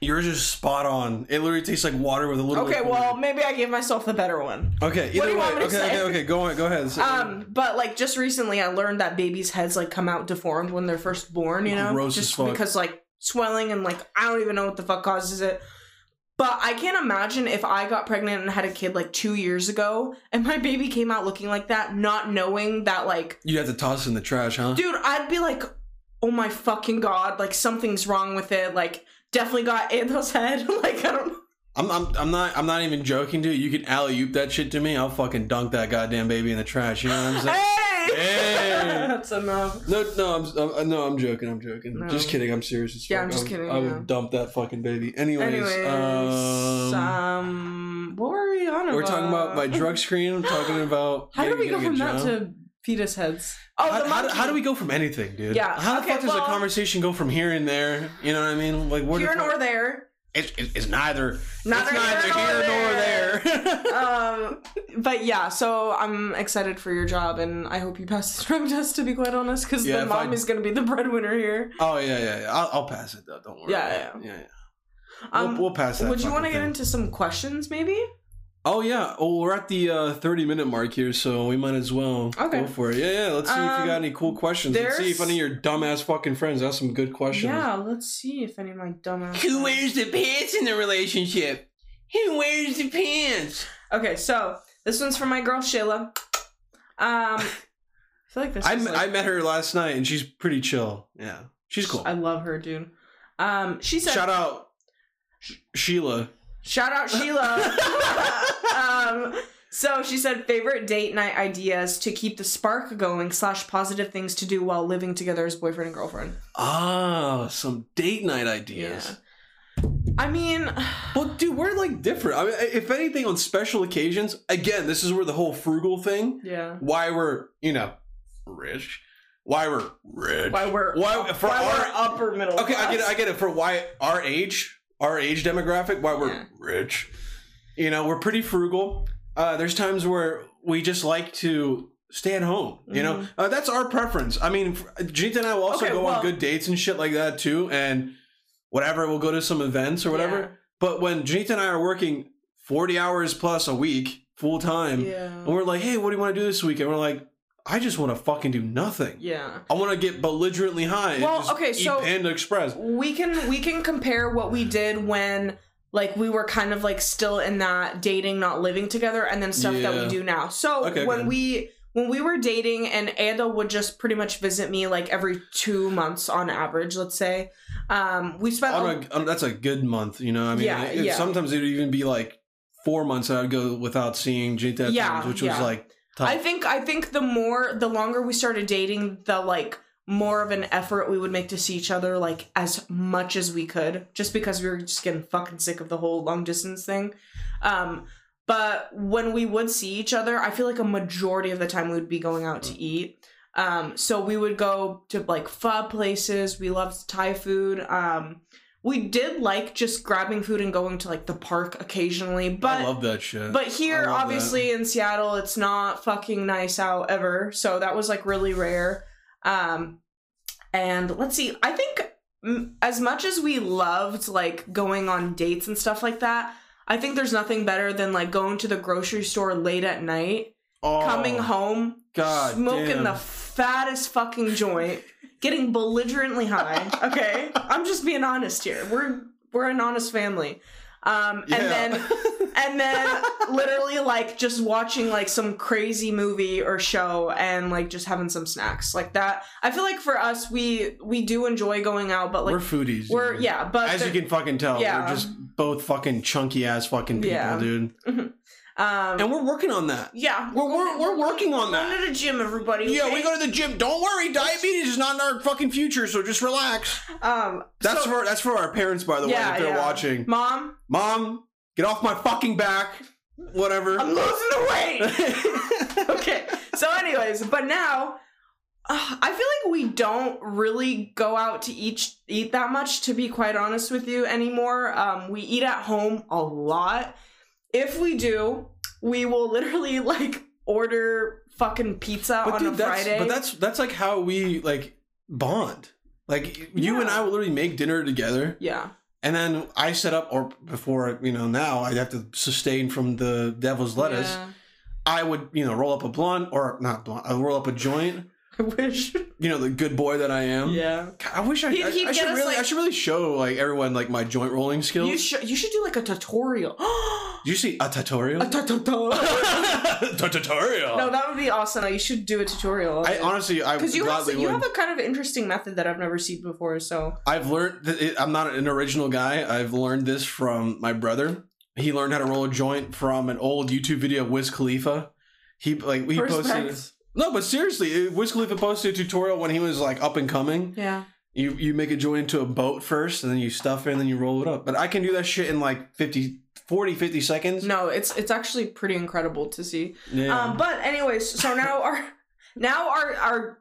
Yours is spot on. It literally tastes like water with a little. okay, bit of well maybe I gave myself the better one. okay. Either what do you way, want me to okay, say? okay, okay. Go on, go ahead. So- Um, but like just recently, I learned that babies' heads like come out deformed when they're first born. You know, Gross as just fuck. because like swelling and like I don't even know what the fuck causes it. But I can't imagine if I got pregnant and had a kid like two years ago, and my baby came out looking like that, not knowing that like, you have to toss it in the trash, huh? dude, I'd be like, oh my fucking god, like something's wrong with it. Like definitely got Anthos head. like I don't. I'm, I'm, I'm not, I'm not even joking, dude. You can alley oop that shit to me. I'll fucking dunk that goddamn baby in the trash. You know what I'm saying? Hey. Hey! That's enough. No, no, I'm, I'm no, I'm joking. I'm joking. No. Just kidding. I'm serious. As Yeah. I'm just I would- kidding, I yeah. would dump that fucking baby. Anyways, Anyways, um, um, what were we on about? we're talking about my drug screen. I'm talking about How do we go from that to fetus heads? Oh, How, the how, how do we go from anything, dude? Yeah, How the okay, fuck does a conversation go from here and there? You know what I mean? Like where here the and or there? It's, it's, neither Neither it's neither here here nor nor there. um, but yeah, so I'm excited for your job, and I hope you pass the drug test. To be quite honest, because Yeah, the mom I- is gonna be the breadwinner here. oh yeah, yeah, yeah. I'll, I'll pass it though. Don't worry. Yeah, yeah, yeah. yeah. Um, we'll, we'll pass that. would you want to get into some questions, maybe? Oh yeah. Oh, we're at the uh, thirty minute mark here, so we might as well Okay. go for it. Yeah, yeah. Let's see if you Um, got any cool questions. Let's see if any of your dumbass fucking friends ask some good questions. Yeah, let's see if any of my dumbass. Who wears the pants in the relationship? Who wears the pants? Okay, so this one's from my girl Shayla. Um, I feel like this. I, like, I met her last night and she's pretty chill. Yeah, she's cool. I love her, dude. Um, she said, Shout out Sh- Sheila. Shout out Sheila. um, so she said favorite date night ideas to keep the spark going slash positive things to do while living together as boyfriend and girlfriend. Ah, some date night ideas. I mean, Well, dude, we're like different. I mean, if anything, on special occasions, again, this is where the whole frugal thing, yeah. why we're, you know, rich, why we're rich. Why we're Why- for why our- we're upper middle. Okay, I get it. I get it. For why our age, our age demographic, why we're Yeah. rich. You know, we're pretty frugal. Uh, there's times where we just like to stay at home. You know, uh, that's our preference. I mean, Janita and I will also Mm-hmm. Okay, go on good dates and shit like that too, and whatever. We'll go to some events or whatever. But when Janita and I are working 40 hours plus a week, full time, Yeah. and we're like, hey, what do you want to do this weekend? We're like, I just want to fucking do nothing. Yeah. I want to get belligerently high. Well, okay, so- Panda Express. we can we can compare what we did when like we were kind of like still in that dating not living together and then stuff that we do now so Okay, when we when we were dating and Ada would just pretty much visit me like every two months on average let's say um we spent On a, on, that's a good month, you know. I mean, Yeah, it- yeah. sometimes it would even be like four months that I'd go without seeing at Yeah, times, which was like tough. I think I think the more the longer we started dating the like more of an effort we would make to see each other like as much as we could just because we were just getting fucking sick of the whole long distance thing. Um but when we would see each other i feel like a majority of the time we would be going out to eat. Um so we would go to like pho places. We loved thai food. Um we did like just grabbing food and going to like the park occasionally but I love that shit. but here, obviously in Seattle, it's not fucking nice out ever. So that was like really rare. Um, and let's see, I think as much as we loved like going on dates and stuff like that, I think there's nothing better than like going to the grocery store late at night, oh, coming home, God smoking damn. the fattest fucking joint, getting belligerently high. Okay, I'm just being honest here. We're we're an honest family. Um, Yeah. and then and then literally like just watching like some crazy movie or show and like just having some snacks like that. I feel like for us we we do enjoy going out, but like we're foodies. we're, dude. yeah, but As you can fucking tell, yeah. we're just both fucking chunky ass fucking people, Yeah. dude. Um And we're working on that. yeah, We're, we're, we're working on that. going to the gym, everybody. Yeah, okay? we go to the gym. Don't worry, diabetes is not in our fucking future, so just relax. Um, That's so- for that's for our parents, by the way, if they're yeah. watching. mom. Mom, get off my fucking back. Whatever. I'm losing the weight. okay. So, anyways, but now uh, I feel like we don't really go out to eat eat that much. To be quite honest with you, anymore. Um, we eat at home a lot. If we do, we will literally like order fucking pizza but on dude, a that's Friday. but that's that's like how we like bond. Like you and I will literally make dinner together, yeah, and then I set up, or before you know, now I'd have to sustain from the devil's lettuce. Yeah. I would you know roll up a blunt or not blunt. I roll up a joint. I wish. You know the good boy that I am. yeah. God, I wish I. He'd- he'd I get should really. I should really show like everyone like my joint rolling skills. You should you should do like a tutorial. Do you see a tutorial? a tutorial. tutorial. No, that would be awesome. You should do a tutorial. I honestly, I because you have you have a kind of interesting method that I've never seen before. So I've learned that it, I'm not an original guy. I've learned this from my brother. He learned how to roll a joint from an old YouTube video of Wiz Khalifa. He like he posted. No, but seriously, Wiz Khalifa posted a tutorial when he was like up and coming. yeah, You you make a joint into a boat first, and then you stuff it, and then you roll it up. But I can do that shit in like 50, 40, 50 seconds. no, it's it's actually pretty incredible to see. Yeah. Um, but anyways, so now our now our our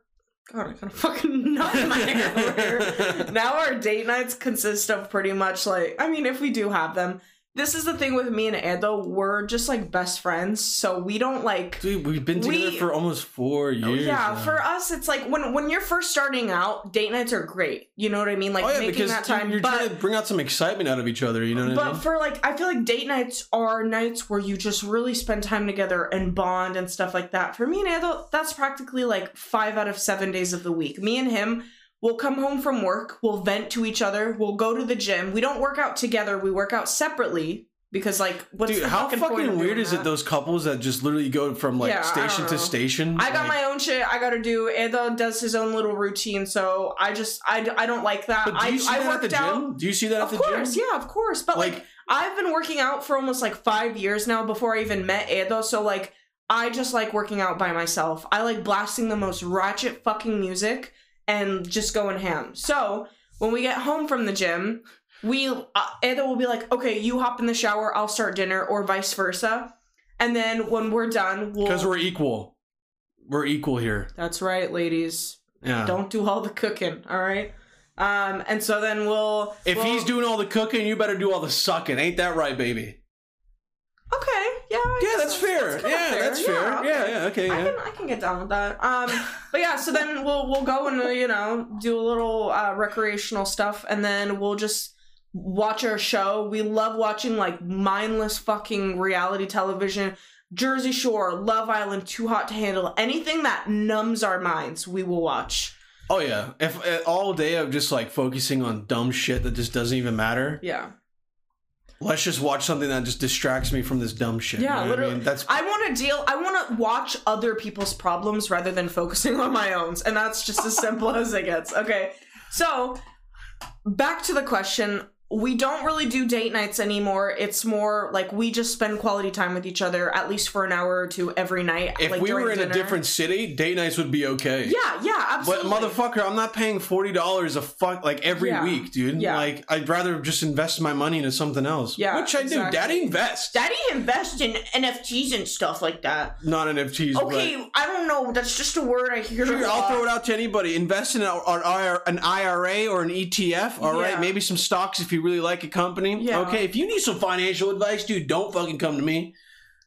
God, I kind of fucking knocked my hair now our date nights consist of pretty much like I mean, if we do have them. This is the thing with me and Ando, we're just like best friends, so we don't like Dude, we've been together We- for almost four oh, years. yeah, now. for us, it's like when when you're first starting out, date nights are great. You know what I mean? Like oh yeah, making that time. you're but trying to bring out some excitement out of each other. You know what I mean? but for like, I feel like date nights are nights where you just really spend time together and bond and stuff like that. For me and Ando, that's practically like five out of seven days of the week. Me and him will come home from work, we'll vent to each other, we'll go to the gym. We don't work out together, we work out separately because like, what's Dude, the how fucking, fucking weird is it those couples that just literally go from like Yeah, station to station? I got like- my own shit I gotta do. Ando does his own little routine, so I just I, I don't like that. But do I you see I that at the out. gym? Do you see that at the gym? Of course, gym? yeah, of course. But like, Like, I've been working out for almost like five years now before I even met Ando. So like I just like working out by myself. I like blasting the most ratchet fucking music and just going ham. So when we get home from the gym, we uh, will be like, okay, you hop in the shower, I'll start dinner, or vice versa. And then when we're done, we'll. because we're equal. We're equal here. That's right, ladies. Yeah. Don't do all the cooking, all right? Um, and so then we'll. if we'll- he's doing all the cooking, you better do all the sucking. Ain't that right, baby? Okay, yeah. I Yeah, that's fair. kinda yeah, that's fair. okay. Yeah, yeah, okay. I can I can get down with that. Um, but yeah, so then we'll we'll go and you know do a little uh, recreational stuff, and then we'll just watch our show. We love watching like mindless fucking reality television. Jersey Shore, Love Island, Too Hot to Handle, anything that numbs our minds, we will watch. Oh yeah. If uh, all day I'm just like focusing on dumb shit that just doesn't even matter, Yeah. Let's just watch something that just distracts me from this dumb shit. you Yeah, know what I literally. mean? That's I want to deal. I want to watch other people's problems rather than focusing on my own, and that's just as simple as it gets. Okay, so back to the question. We don't really do date nights anymore. It's more like we just spend quality time with each other, at least for an hour or two every night. if like, we were in a different city, date nights would be okay. yeah, yeah, absolutely. But motherfucker, I'm not paying forty dollars a fuck like every Yeah. week, dude. Yeah. Like I'd rather just invest my money into something else. Yeah, which I exactly. do. Daddy invest, Daddy invests in NFTs and stuff like that. not NFTs. Okay, I don't know. That's just a word I hear. but Sure, I'll throw it out to anybody. Invest in an IRA an IRA or an ETF. All right, Yeah. maybe some stocks if you really like a company. Yeah. Okay, if you need some financial advice, dude, don't fucking come to me.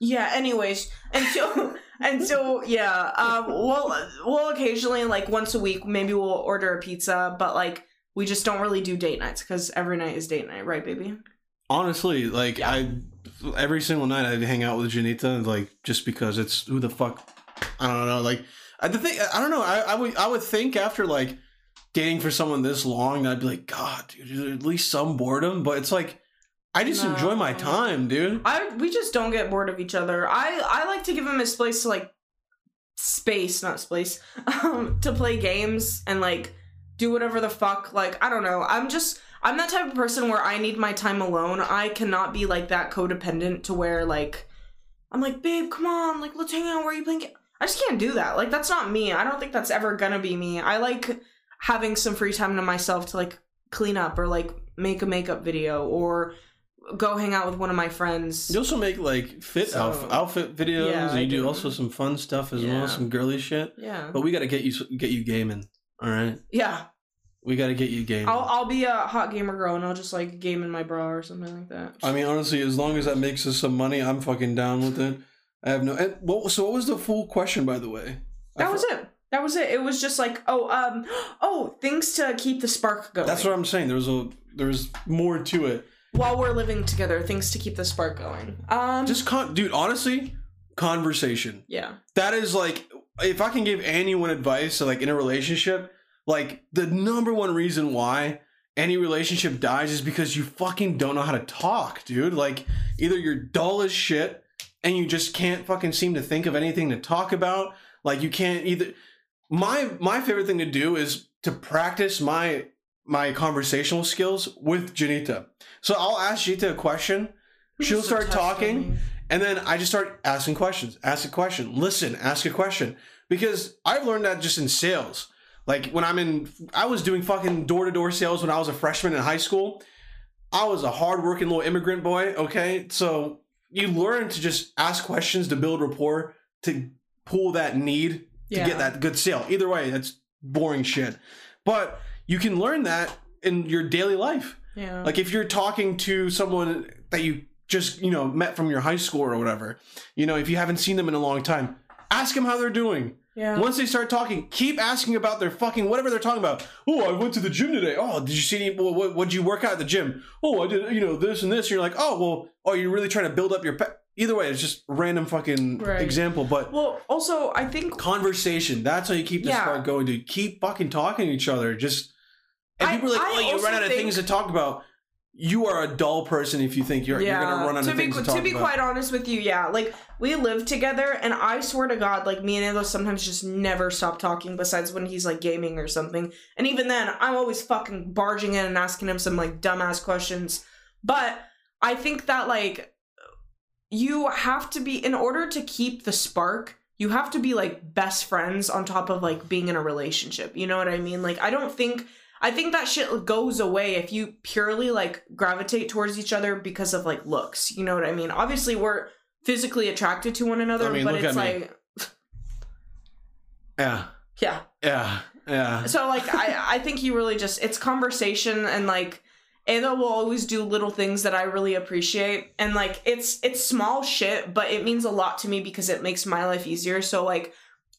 Yeah. Anyways, and so and so yeah. Um. We'll we'll occasionally like once a week maybe we'll order a pizza, but like we just don't really do date nights because every night is date night, right, baby? Honestly, like Yeah. I, every single night I'd hang out with Janita, like just because it's who the fuck, I don't know. Like I the thing, I don't know. I, I would I would think after like dating for someone this long, I'd be like, God, dude, at least some boredom. But it's like I just No. enjoy my time, dude. I we just don't get bored of each other. I I like to give him his place to like space, not space, um, to play games and like do whatever the fuck. Like I don't know. I'm just I'm that type of person where I need my time alone. I cannot be like that codependent to where like I'm like, babe, come on, like let's hang out. Where are you playing? ga-" I just can't do that. Like that's not me. I don't think that's ever gonna be me. I like having some free time to myself to like clean up or like make a makeup video or go hang out with one of my friends. You also make like fit So- outfit, outfit videos, Yeah, and you do do. also some fun stuff as Yeah. well, some girly shit. Yeah. But we got to get you get you gaming. All right, Yeah. we got to get you gaming. I'll I'll be a hot gamer girl and I'll just like game in my bra or something like that. I mean, honestly, as long as that makes us some money, I'm fucking down with it. I have no. And what, so, what was the full question, by the way? I that fo- was it. That was it. It was just like, oh, um, oh, things to keep the spark going. That's what I'm saying. There was a there was more to it. While we're living together, things to keep the spark going. Um, Just con, dude. Honestly, conversation. yeah, That is like, if I can give anyone advice, like in a relationship, like the number one reason why any relationship dies is because you fucking don't know how to talk, dude. Like either you're dull as shit and you just can't fucking seem to think of anything to talk about. Like you can't either. My my favorite thing to do is to practice my my conversational skills with Janita. So I'll ask Janita a question. She'll start talking. And then I just start asking questions, ask a question, listen, ask a question. Because I've learned that just in sales. Like when I'm in, I was doing fucking door to door sales when I was a freshman in high school. I was a hardworking little immigrant boy, okay? So you learn to just ask questions to build rapport, to pull that need to get that good sale. Either way, that's boring shit. But you can learn that in your daily life. Yeah. Like if you're talking to someone that you just, you know, met from your high school or whatever, you know, if you haven't seen them in a long time, ask them how they're doing. yeah. Once they start talking, keep asking about their fucking whatever they're talking about. Oh, I went to the gym today. Oh, did you see any? What, what would you work out at the gym? Oh, I did. You know this and this. And you're like, oh, well, oh, you're really trying to build up your. Pe-. Either way, it's just random fucking Right. example, but well, also I think conversation. That's how you keep this Yeah. spark going. To keep fucking talking to each other. Just and I- people are like, I oh, you run out of things to talk about. You are a dull person if you think you're you're gonna run out to of be things to to, talk about. To be quite honest with you, yeah, like we live together, and I swear to God, like me and Ando sometimes just never stop talking. Besides when he's like gaming or something, and even then, I'm always fucking barging in and asking him some like dumbass questions. But I think that like you have to be in order to keep the spark. You have to be like best friends on top of like being in a relationship. You know what I mean? Like I don't think I think that shit goes away if you purely like gravitate towards each other because of like looks. You know what I mean? Obviously, we're physically attracted to one another, I mean, but it's like, Yeah, yeah. yeah, yeah. So like, I I think you really just it's conversation and like. Ada will always do little things that I really appreciate, and like it's it's small shit, but it means a lot to me because it makes my life easier. So like,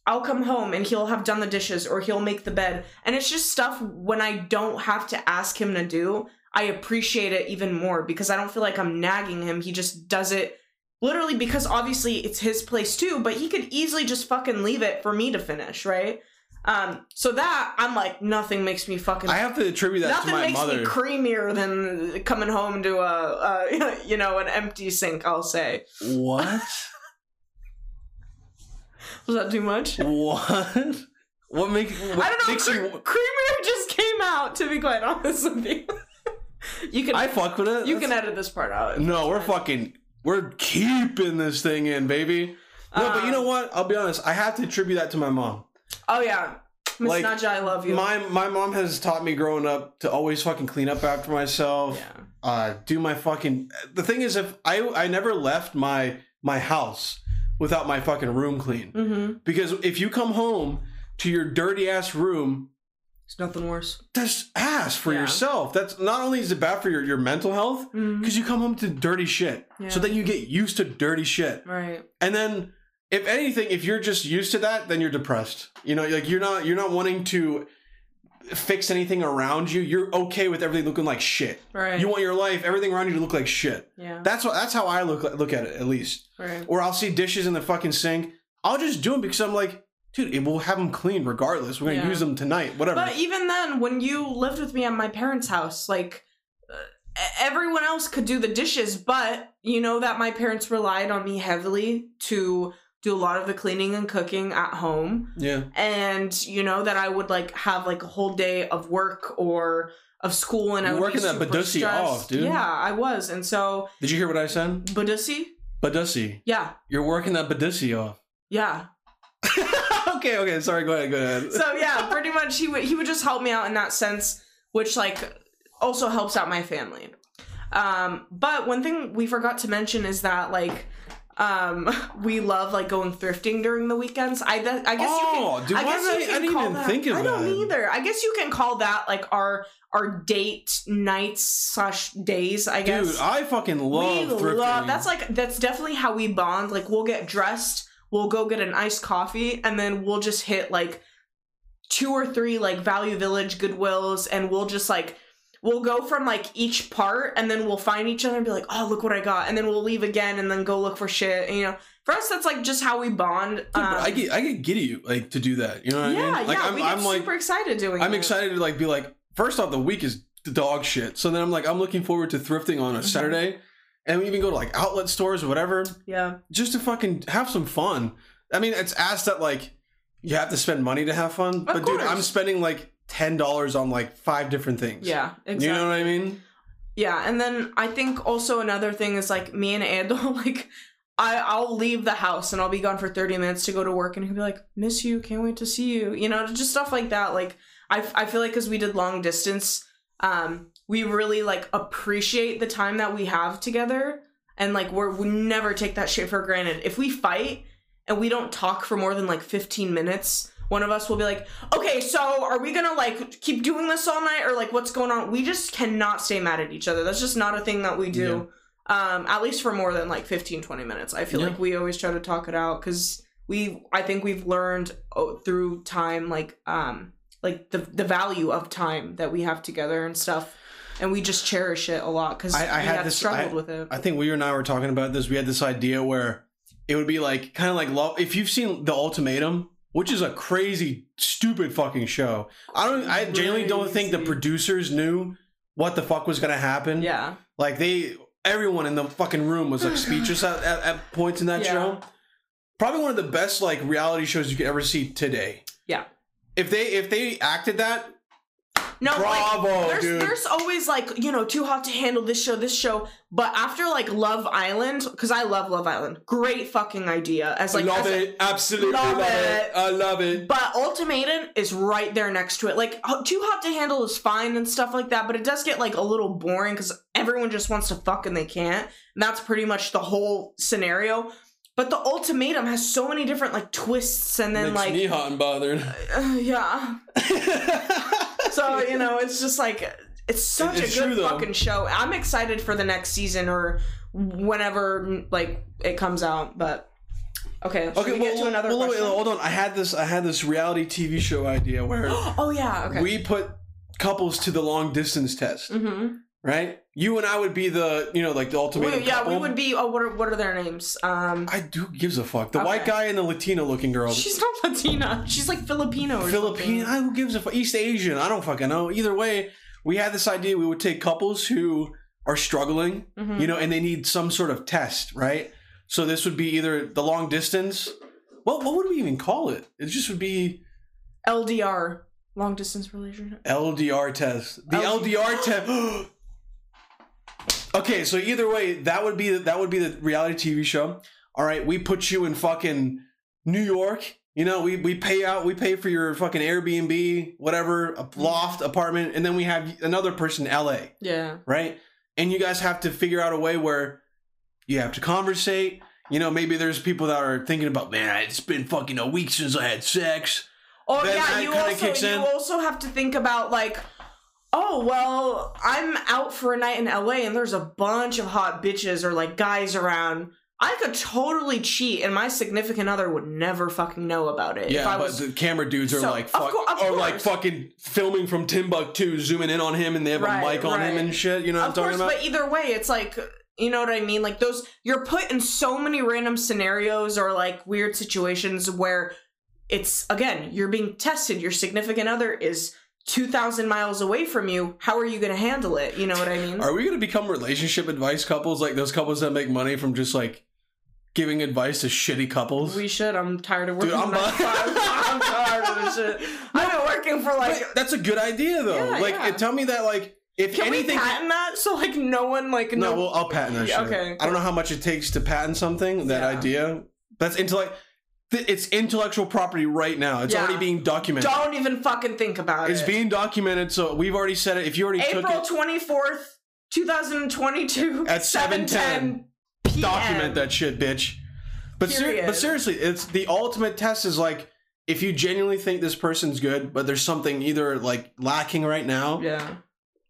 I'll come home and he'll have done the dishes or he'll make the bed. And it's just stuff when I don't have to ask him to do, I appreciate it even more because I don't feel like I'm nagging him. He just does it literally because obviously it's his place too, but he could easily just fucking leave it for me to finish, right? Um, so that I'm like nothing makes me fucking I have to attribute that to nothing my makes mother. me creamier than coming home to a, a you know an empty sink. I'll say what? was that too much? What? What make? What I don't know. Makes Cre- you, creamier just came out. To be quite honest with you, you can I fuck with it. you That's- can edit this part out. No, we're fucking. We're keeping this thing in, baby. No, but you know Um, what? I'll be honest. I have to attribute that to my mom. Oh yeah, Miss Like, Naja, I love you. My my mom has taught me growing up to always fucking clean up after myself. yeah. Uh, do my fucking. The thing is, if I I never left my my house without my fucking room clean Mm-hmm. because if you come home to your dirty ass room It's nothing worse. that's ass for Yeah. yourself. That's not only is it bad for your, your mental health, because you come home to dirty shit. Yeah. So then you get used to dirty shit. Right. And then if anything, if you're just used to that, then you're depressed. You know, like you're not you're not wanting to fix anything around you. You're okay with everything looking like shit. Right. You want your life, everything around you to look like shit. yeah. That's what that's how I look look at it at least. right. Or I'll see dishes in the fucking sink. I'll just do them because I'm like, dude, it- we'll have them clean regardless. We're gonna Yeah. use them tonight, whatever. But even then, when you lived with me at my parents' house, like uh, everyone else could do the dishes, but you know that my parents relied on me heavily to do a lot of the cleaning and cooking at home, yeah. and you know that I would like have like a whole day of work or of school, and I You're would working that stressed. off, dude. Yeah, I was, and so Did you hear what I said? Badusi? Badusi. yeah, You're working that Badusi off. yeah. okay, okay, sorry, go ahead, go ahead. so yeah, pretty much he would he would just help me out in that sense, which like also helps out my family. Um, but one thing we forgot to mention is that like um we love like going thrifting during the weekends. I th- I guess you Oh, can dude, I guess I- you I can didn't even that, think of it. I don't that. either. I guess you can call that like our our date nights slash days. I guess Dude, I fucking love we thrifting. love that's like that's definitely how we bond like we'll get dressed we'll go get an iced coffee and then we'll just hit like two or three like value village goodwills and we'll just like we'll go from like each part and then we'll find each other and be like oh look what i got and then we'll leave again and then go look for shit and you know for us that's like just how we bond but I Um, get I get giddy like to do that. You know what yeah I mean? Like yeah I'm, we get I'm like super excited doing I'm it. excited to like be like first off the week is dog shit. So then I'm like I'm looking forward to thrifting on a Mhm. Saturday, and we even go to like outlet stores or whatever yeah just to fucking have some fun. I mean, it's asked that like you have to spend money to have fun, but dude. I'm spending like ten dollars on like five different things. yeah exactly You know what I mean? Yeah, and then I think also another thing is like me and Ando, like I I'll leave the house and I'll be gone for 30 minutes to go to work and he'll be like, "Miss you, can't wait to see you." You know, just stuff like that. Like I I feel like cuz we did long distance, um we really like appreciate the time that we have together and like we're we never take that shit for granted. If we fight and we don't talk for more than like 15 minutes, one of us will be like, okay, so are we gonna like keep doing this all night or like what's going on? We just cannot stay mad at each other. That's just not a thing that we do. Um, at least for more than like 15, 20 minutes. I feel Yeah. like we always try to talk it out because we, I think we've learned oh, through time, like, um, like the the value of time that we have together and stuff, and we just cherish it a lot because I- I had this- struggled I- with it. I think we and I were talking about this. We had this idea where it would be like kind of like love. If you've seen The Ultimatum, which is a crazy, stupid fucking show, I don't. I genuinely don't think the producers knew what the fuck was gonna happen. yeah, Like they, everyone in the fucking room was like speechless at, at, at points in that Yeah. show. Probably one of the best like reality shows you could ever see today. Yeah. If they if they acted that, no, like, there's dude. there's always like you know too hot to handle this show this show but after like love island because i love love island great fucking idea as like love as a- it, absolutely Love love, it. it. I love it. but ultimatum is right there next to it like too hot to handle is fine and stuff like that but it does get like a little boring because everyone just wants to fuck and they can't and that's pretty much the whole scenario but the ultimatum has so many different like twists and then Makes like me hot and bothered. uh, yeah so you know it's just like it's such It's a good though. fucking show i'm excited for the next season or whenever like it comes out but okay okay, we well, get to another well, wait, hold on. I had this. I had this reality TV show idea where oh yeah okay we put couples to the long distance test, mm-hmm. Right? You and I would be the, you know, like the ultimate. yeah couple. we would be oh what are, what are their names um I do gives a fuck. The white guy and the Latina looking girl. she's not latina she's like filipino or Philippine. something. I, who gives a fuck? East Asian. I don't fucking know. Either way, we had this idea. We would take couples who are struggling, Mhm. you know, and they need some sort of test, right? So this would be either the long distance. What what would we even call it? It just would be ldr long distance relationship LDR test. The LDR. LDR test. okay, so either way, that would be that would be the reality TV show. All right, we put you in fucking New York. You know, we we pay out, we pay for your fucking Airbnb, whatever, a mm-hmm. loft apartment, and then we have another person in LA, yeah right? And you guys have to figure out a way where you have to conversate. You know, maybe there's people that are thinking about, man, it's been fucking a week since I had sex. Oh Then yeah, you also you also have to think about like, oh well, I'm out for a night in LA and there's a bunch of hot bitches or like guys around. I could totally cheat and my significant other would never fucking know about it. Yeah, if I but was the camera dudes are So, like, fuck, of or like fucking filming from Timbuktu, zooming in on him, and they have Right, a mic on him and shit. You know what of I'm course, talking about? but either way, it's like you know what I mean. Like those, you're put in so many random scenarios or like weird situations where it's again you're being tested. Your significant other is two thousand miles away from you. How are you going to handle it? You know what I mean? Are we gonna become relationship advice couples, like those couples that make money from just like giving advice to shitty couples? we should. I'm tired of Dude, working. I'm nine to bu-. I'm tired of this shit. I've been working for like. But that's a good idea though. Yeah, like, yeah. tell me that like if Can anything. we patent that so like no one like no, no? well, I'll patent that shit. Okay, I don't know how much it takes to patent something. That Yeah. idea. That's intellect. th- It's intellectual property right now. It's Yeah. already being documented. don't even fucking think about It's it. It's being documented, so we've already said it. If you already took April it, twenty fourth, two thousand twenty two At seven 7:10. ten p.m. document that shit, bitch. But ser- but seriously, it's the ultimate test is like if you genuinely think this person's good, but there's something either like lacking right now, Yeah,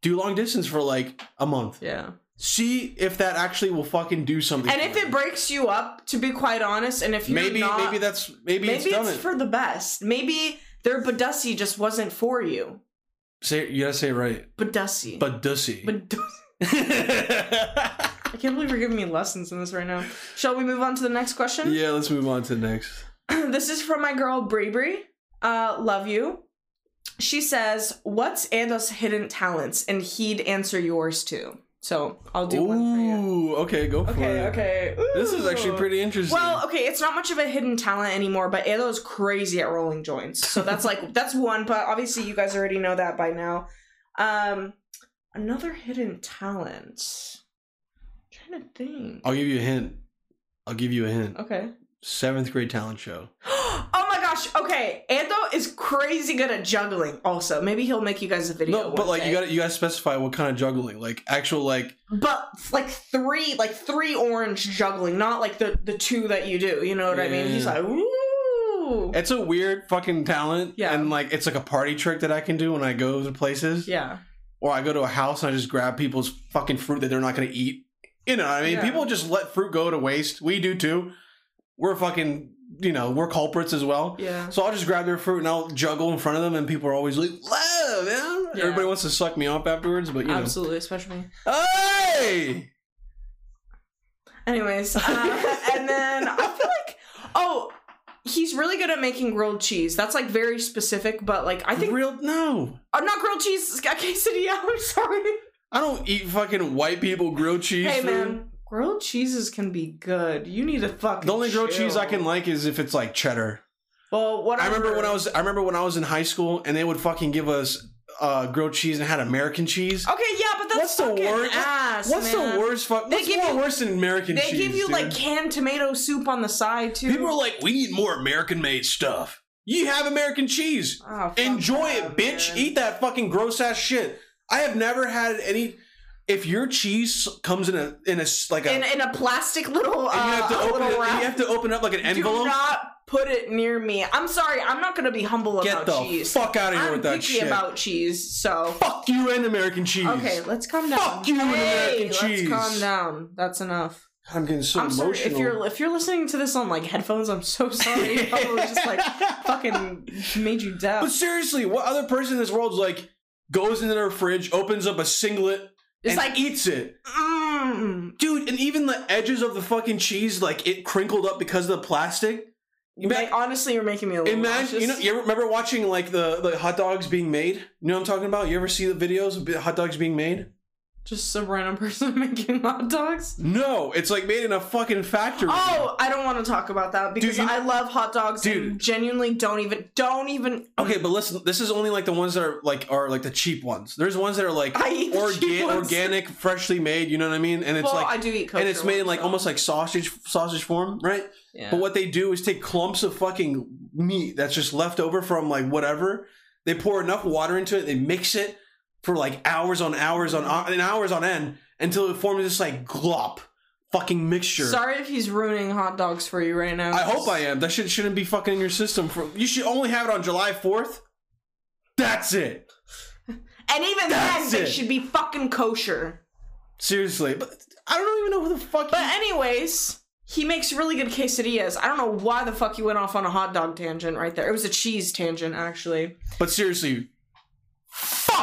do long distance for like a month. yeah. See if that actually will fucking do something. And if you. it breaks you up, to be quite honest, and if you're maybe not, maybe that's maybe, maybe it's done it's it. for the best. Maybe their Badussi just wasn't for you. say you gotta say it right. Badussi. But dussy. Badussi. I can't believe you're giving me lessons in this right now. Shall we move on to the next question? yeah, let's move on to the next. this is from my girl Brie. Uh, love you. She says, "What's Ando's hidden talents?" And he'd answer yours too. So I'll do one for you. Ooh, okay, go for Okay, it. okay. Okay. This is actually pretty interesting. Well, okay, it's not much of a hidden talent anymore, but Ando's crazy at rolling joints. So that's like that's one, but obviously you guys already know that by now. Um another hidden talent. I'm trying to think. I'll give you a hint. I'll give you a hint. Okay. Seventh grade talent show. oh gosh. Okay. Ando is crazy good at juggling also. Maybe he'll make you guys a video. No, but like you got to you got to specify what kind of juggling. Like actual like But like three like three orange juggling, not like the the two that you do. You know what I mean? He's like, ooh. It's a weird fucking talent. Yeah. And like it's like a party trick that I can do when I go to places. Yeah. Or I go to a house and I just grab people's fucking fruit that they're not gonna eat. You know what I mean? Yeah. People just let fruit go to waste. We do too. We're fucking you know, we're culprits as well. Yeah. So I'll just grab their fruit and I'll juggle in front of them and people are always like, man. Yeah. Everybody wants to suck me off afterwards, but you know. Absolutely, especially me. Hey! Anyways, uh, and then I feel like, oh, he's really good at making grilled cheese. That's like very specific, but like I think, real no. I'm not grilled cheese, quesadilla. I'm sorry. I don't eat fucking white people grilled cheese. Hey food. man, grilled cheeses can be good. You need to fucking. The only grilled chill. cheese I can like is if it's like cheddar. Well, what I remember when I was I remember when I was in high school and they would fucking give us uh grilled cheese and had American cheese. Okay, yeah, but that's What's the fucking wor- ass. What's man. the worst fuck? They What's give more you- worse than American cheese? They cheese? give you dude? like canned tomato soup on the side too. people are like, we need more American made stuff. You have American cheese. Oh, Enjoy that, it, bitch. man. Eat that fucking gross ass shit. I have never had any. If your cheese comes in a in a like a in in a plastic little uh, you have to open it, you have to open up like an envelope. Do not put it near me. I'm sorry. I'm not gonna be humble Get about the cheese. fuck out of here I'm with that picky shit. about cheese. So Fuck you and American cheese. okay, let's calm down. Fuck you and hey, American let's cheese. calm down. That's enough. I'm getting so I'm sorry emotional. if you're if you're listening to this on like headphones. I'm so sorry. Probably just like fucking made you deaf. But seriously, what other person in this world is like goes into their fridge, opens up a singlet, It's and like eats it, mm, dude? And even the edges of the fucking cheese, like it crinkled up because of the plastic. You like, honestly, you're making me a little Imagine, you know, you remember watching like the the hot dogs being made? You know what I'm talking about? You ever see the videos of hot dogs being made? Just some random person making hot dogs. No, it's like made in a fucking factory. Oh, I don't want to talk about that because you- I love hot dogs Dude. and genuinely don't even don't even. Okay, but listen, this is only like the ones that are like are like the cheap ones. There's ones that are like orga- organic, freshly made. You know what I mean? And it's well, like I do eat and it's made in like so- almost like sausage sausage form, right? Yeah. But what they do is take clumps of fucking meat that's just left over from like whatever. They pour enough water into it. They mix it for like hours on hours on uh, and hours on end until it forms this like glop fucking mixture. Sorry if he's ruining hot dogs for you right now. I hope I am. That shit shouldn't be fucking in your system. For you should only have it on July fourth. That's it. And even That's then, it. they should be fucking kosher. Seriously, but I don't even know who the fuck. But he- anyways, he makes really good quesadillas. I don't know why the fuck you went off on a hot dog tangent right there. It was a cheese tangent, actually. But seriously,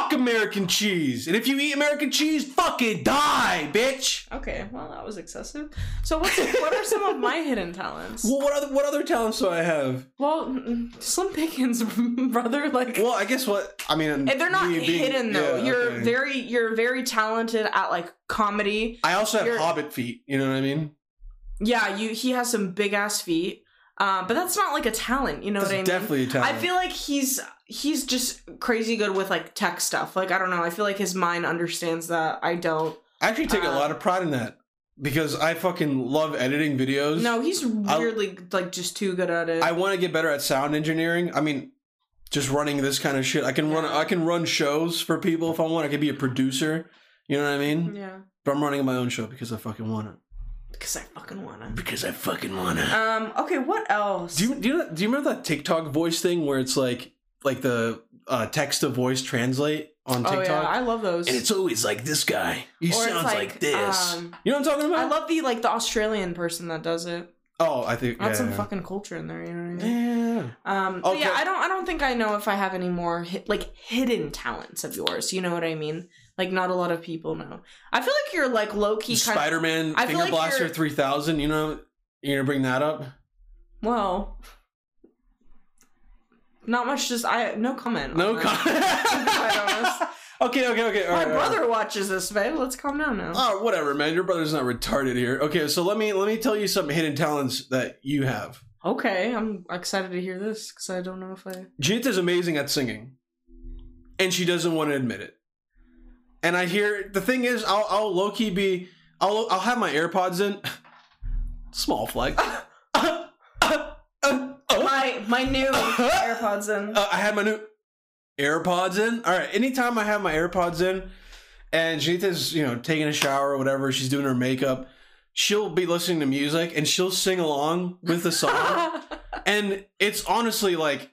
fuck American cheese. And if you eat American cheese, fucking die, bitch. Okay, well that was excessive. So what's what are some of my hidden talents? Well, what other what other talents do I have? Well, Slim Pickens, brother. Like, Well, I guess what I mean. and they're not being- hidden though. yeah, you're okay. very, you're very talented at like comedy. I also have you're- hobbit feet. You know what I mean? Yeah, you. He has some big ass feet. Uh, but that's not like a talent. You know That's what I mean? definitely a talent. I feel like he's he's just crazy good with like tech stuff. Like I don't know. I feel like his mind understands that. I don't. I actually take a uh, lot of pride in that because I fucking love editing videos. No, he's weirdly like just too good at it. I want to get better at sound engineering. I mean, just running this kind of shit. I can run. I can run shows for people if I want. I could be a producer. You know what I mean? yeah, But I'm running my own show because I fucking want it. Because I fucking wanna. Because I fucking want it. Um. Okay. What else? Do you do you do you remember that TikTok voice thing where it's like like the uh, text to voice translate on TikTok? oh TikTok? yeah, I love those. and it's always like this guy. He Or sounds like, this. um, you know what I'm talking about? I love the like the Australian person that does it. oh, I think That's yeah, some yeah. fucking culture in there. You know what I mean? Yeah. Um, but yeah, I don't. I don't think I know if I have any more hi- like hidden talents of yours. You know what I mean? Like not a lot of people know. I feel like you're like low key. Spider Man Finger like Blaster 3000. You know, you're gonna bring that up? Well, not much. Just I no comment. No comment. okay, okay, okay. all My right, all right. brother watches this, babe. Let's calm down now. Oh, whatever, man. Your brother's not retarded here. Okay, so let me let me tell you some hidden talents that you have. okay, I'm excited to hear this because I don't know if I. Janita's amazing at singing, and she doesn't want to admit it. And I hear the thing is, I'll I'll low key be I'll I'll have my AirPods in. Small flag. My my new AirPods in. Uh, I had my new AirPods in. All right. Anytime I have my AirPods in, and Janita's you know taking a shower or whatever, she's doing her makeup. She'll be listening to music and she'll sing along with the song. and it's honestly like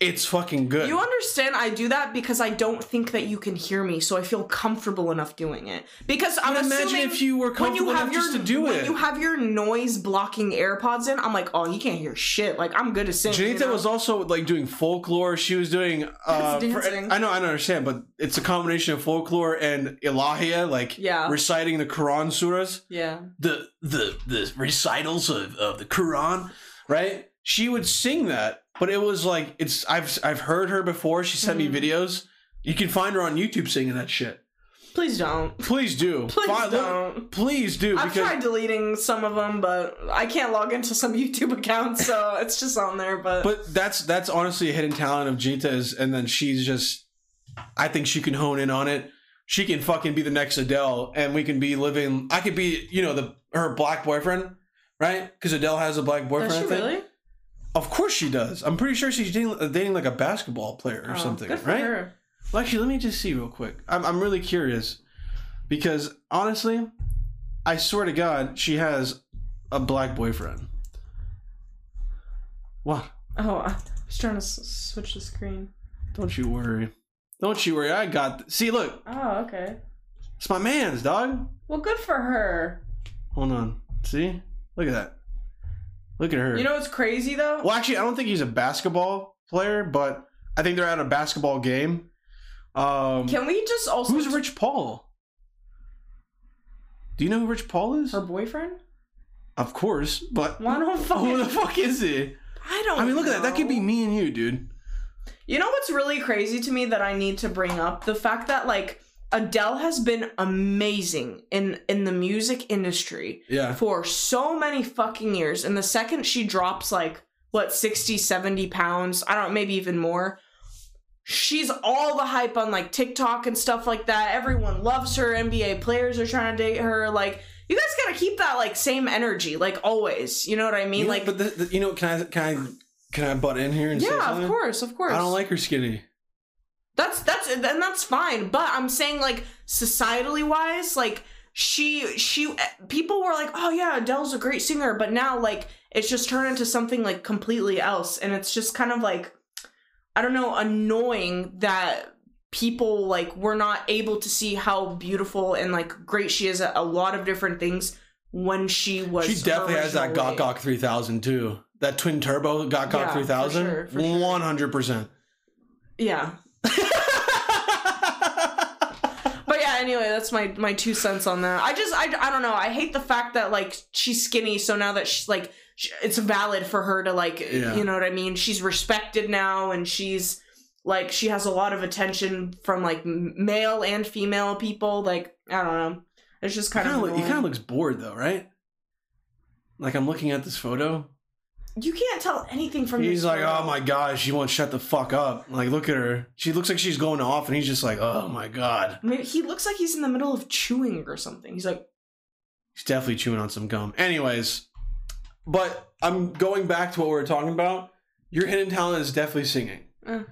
it's fucking good. You understand? I do that because I don't think that you can hear me, so I feel comfortable enough doing it. Because I'm But imagine assuming if you were when you have enough your just to do when it. you have your noise blocking AirPods in, I'm like, oh, he can't hear shit. Like I'm good to singing. Janita you know? was also like doing folklore. She was doing. Uh, for- I know, I don't understand, but it's a combination of folklore and ilahia, like Yeah. reciting the Quran surahs, yeah. the the the recitals of, of the Quran, right? She would sing that, but it was like it's. I've I've heard her before. She sent Mhm. me videos. You can find her on YouTube singing that shit. Please don't. Please do. Please Fi- don't. please do I've tried deleting some of them, but I can't log into some YouTube accounts, so it's just on there. But, But that's that's honestly a hidden talent of Jita's, and then she's just. I think she can hone in on it. She can fucking be the next Adele, and we can be living. I could be, you know, the her black boyfriend, right? Because Adele has a black boyfriend. does she really? Of course she does. I'm pretty sure she's dating, dating like a basketball player or Oh, something, right? her. Well, actually, let me just see real quick. I'm I'm really curious because honestly, I swear to God, she has a black boyfriend. What? Oh, I was trying to s- switch the screen. Don't you worry. Don't you worry. I got. Th- See, look, Oh, okay. it's my man's dog. Well, good for her. Hold on. See, look at that. Look at her. You know what's crazy though? well, actually, I don't think he's a basketball player, but I think they're at a basketball game. Um, Can we just also who's Rich Paul? Do you know who Rich Paul is? her boyfriend? Of course, but Why don't who the fuck is he? I don't. I mean, look at that. That could be me and you, dude. You know what's really crazy to me that I need to bring up? The fact that like Adele has been amazing in in the music industry Yeah. for so many fucking years. And the second she drops like what 60, 70 pounds, I don't know, maybe even more. She's all the hype on like TikTok and stuff like that. Everyone loves her. NBA players are trying to date her. Like, you guys gotta keep that like same energy, like always. You know what I mean? Know, like, but the, the, you know, can I can I can I butt in here and yeah, of course, of course. I don't like her skinny. That's that's and that's fine, but I'm saying like societally wise, like she she eh, people were like, "Oh yeah, Adele's a great singer," but now like it's just turned into something like completely else and it's just kind of like I don't know, annoying that people like were not able to see how beautiful and like great she is at a lot of different things when she was She definitely has that Gok. Gok 3000 too. That twin turbo Gok Gok 3000. sure, for sure. 100%. Yeah. But yeah, anyway, that's my my two cents on that. I just I, I don't know. I hate the fact that like she's skinny, so now that she's like sh it's valid for her to like Yeah. you know what I mean. She's respected now, and she's like she has a lot of attention from like male and female people. Like I don't know. It's just kind of of he kind of looks bored though, right? Like I'm looking at this photo. You can't tell anything from. He's like, "Oh my god, she won't shut the fuck up." Like look at her. She looks like she's going off and he's just like, "Oh my god." Maybe he looks like he's in the middle of chewing or something. He's like, He's definitely chewing on some gum. Anyways, but I'm going back to what we were talking about. Your hidden talent is definitely singing. Eh.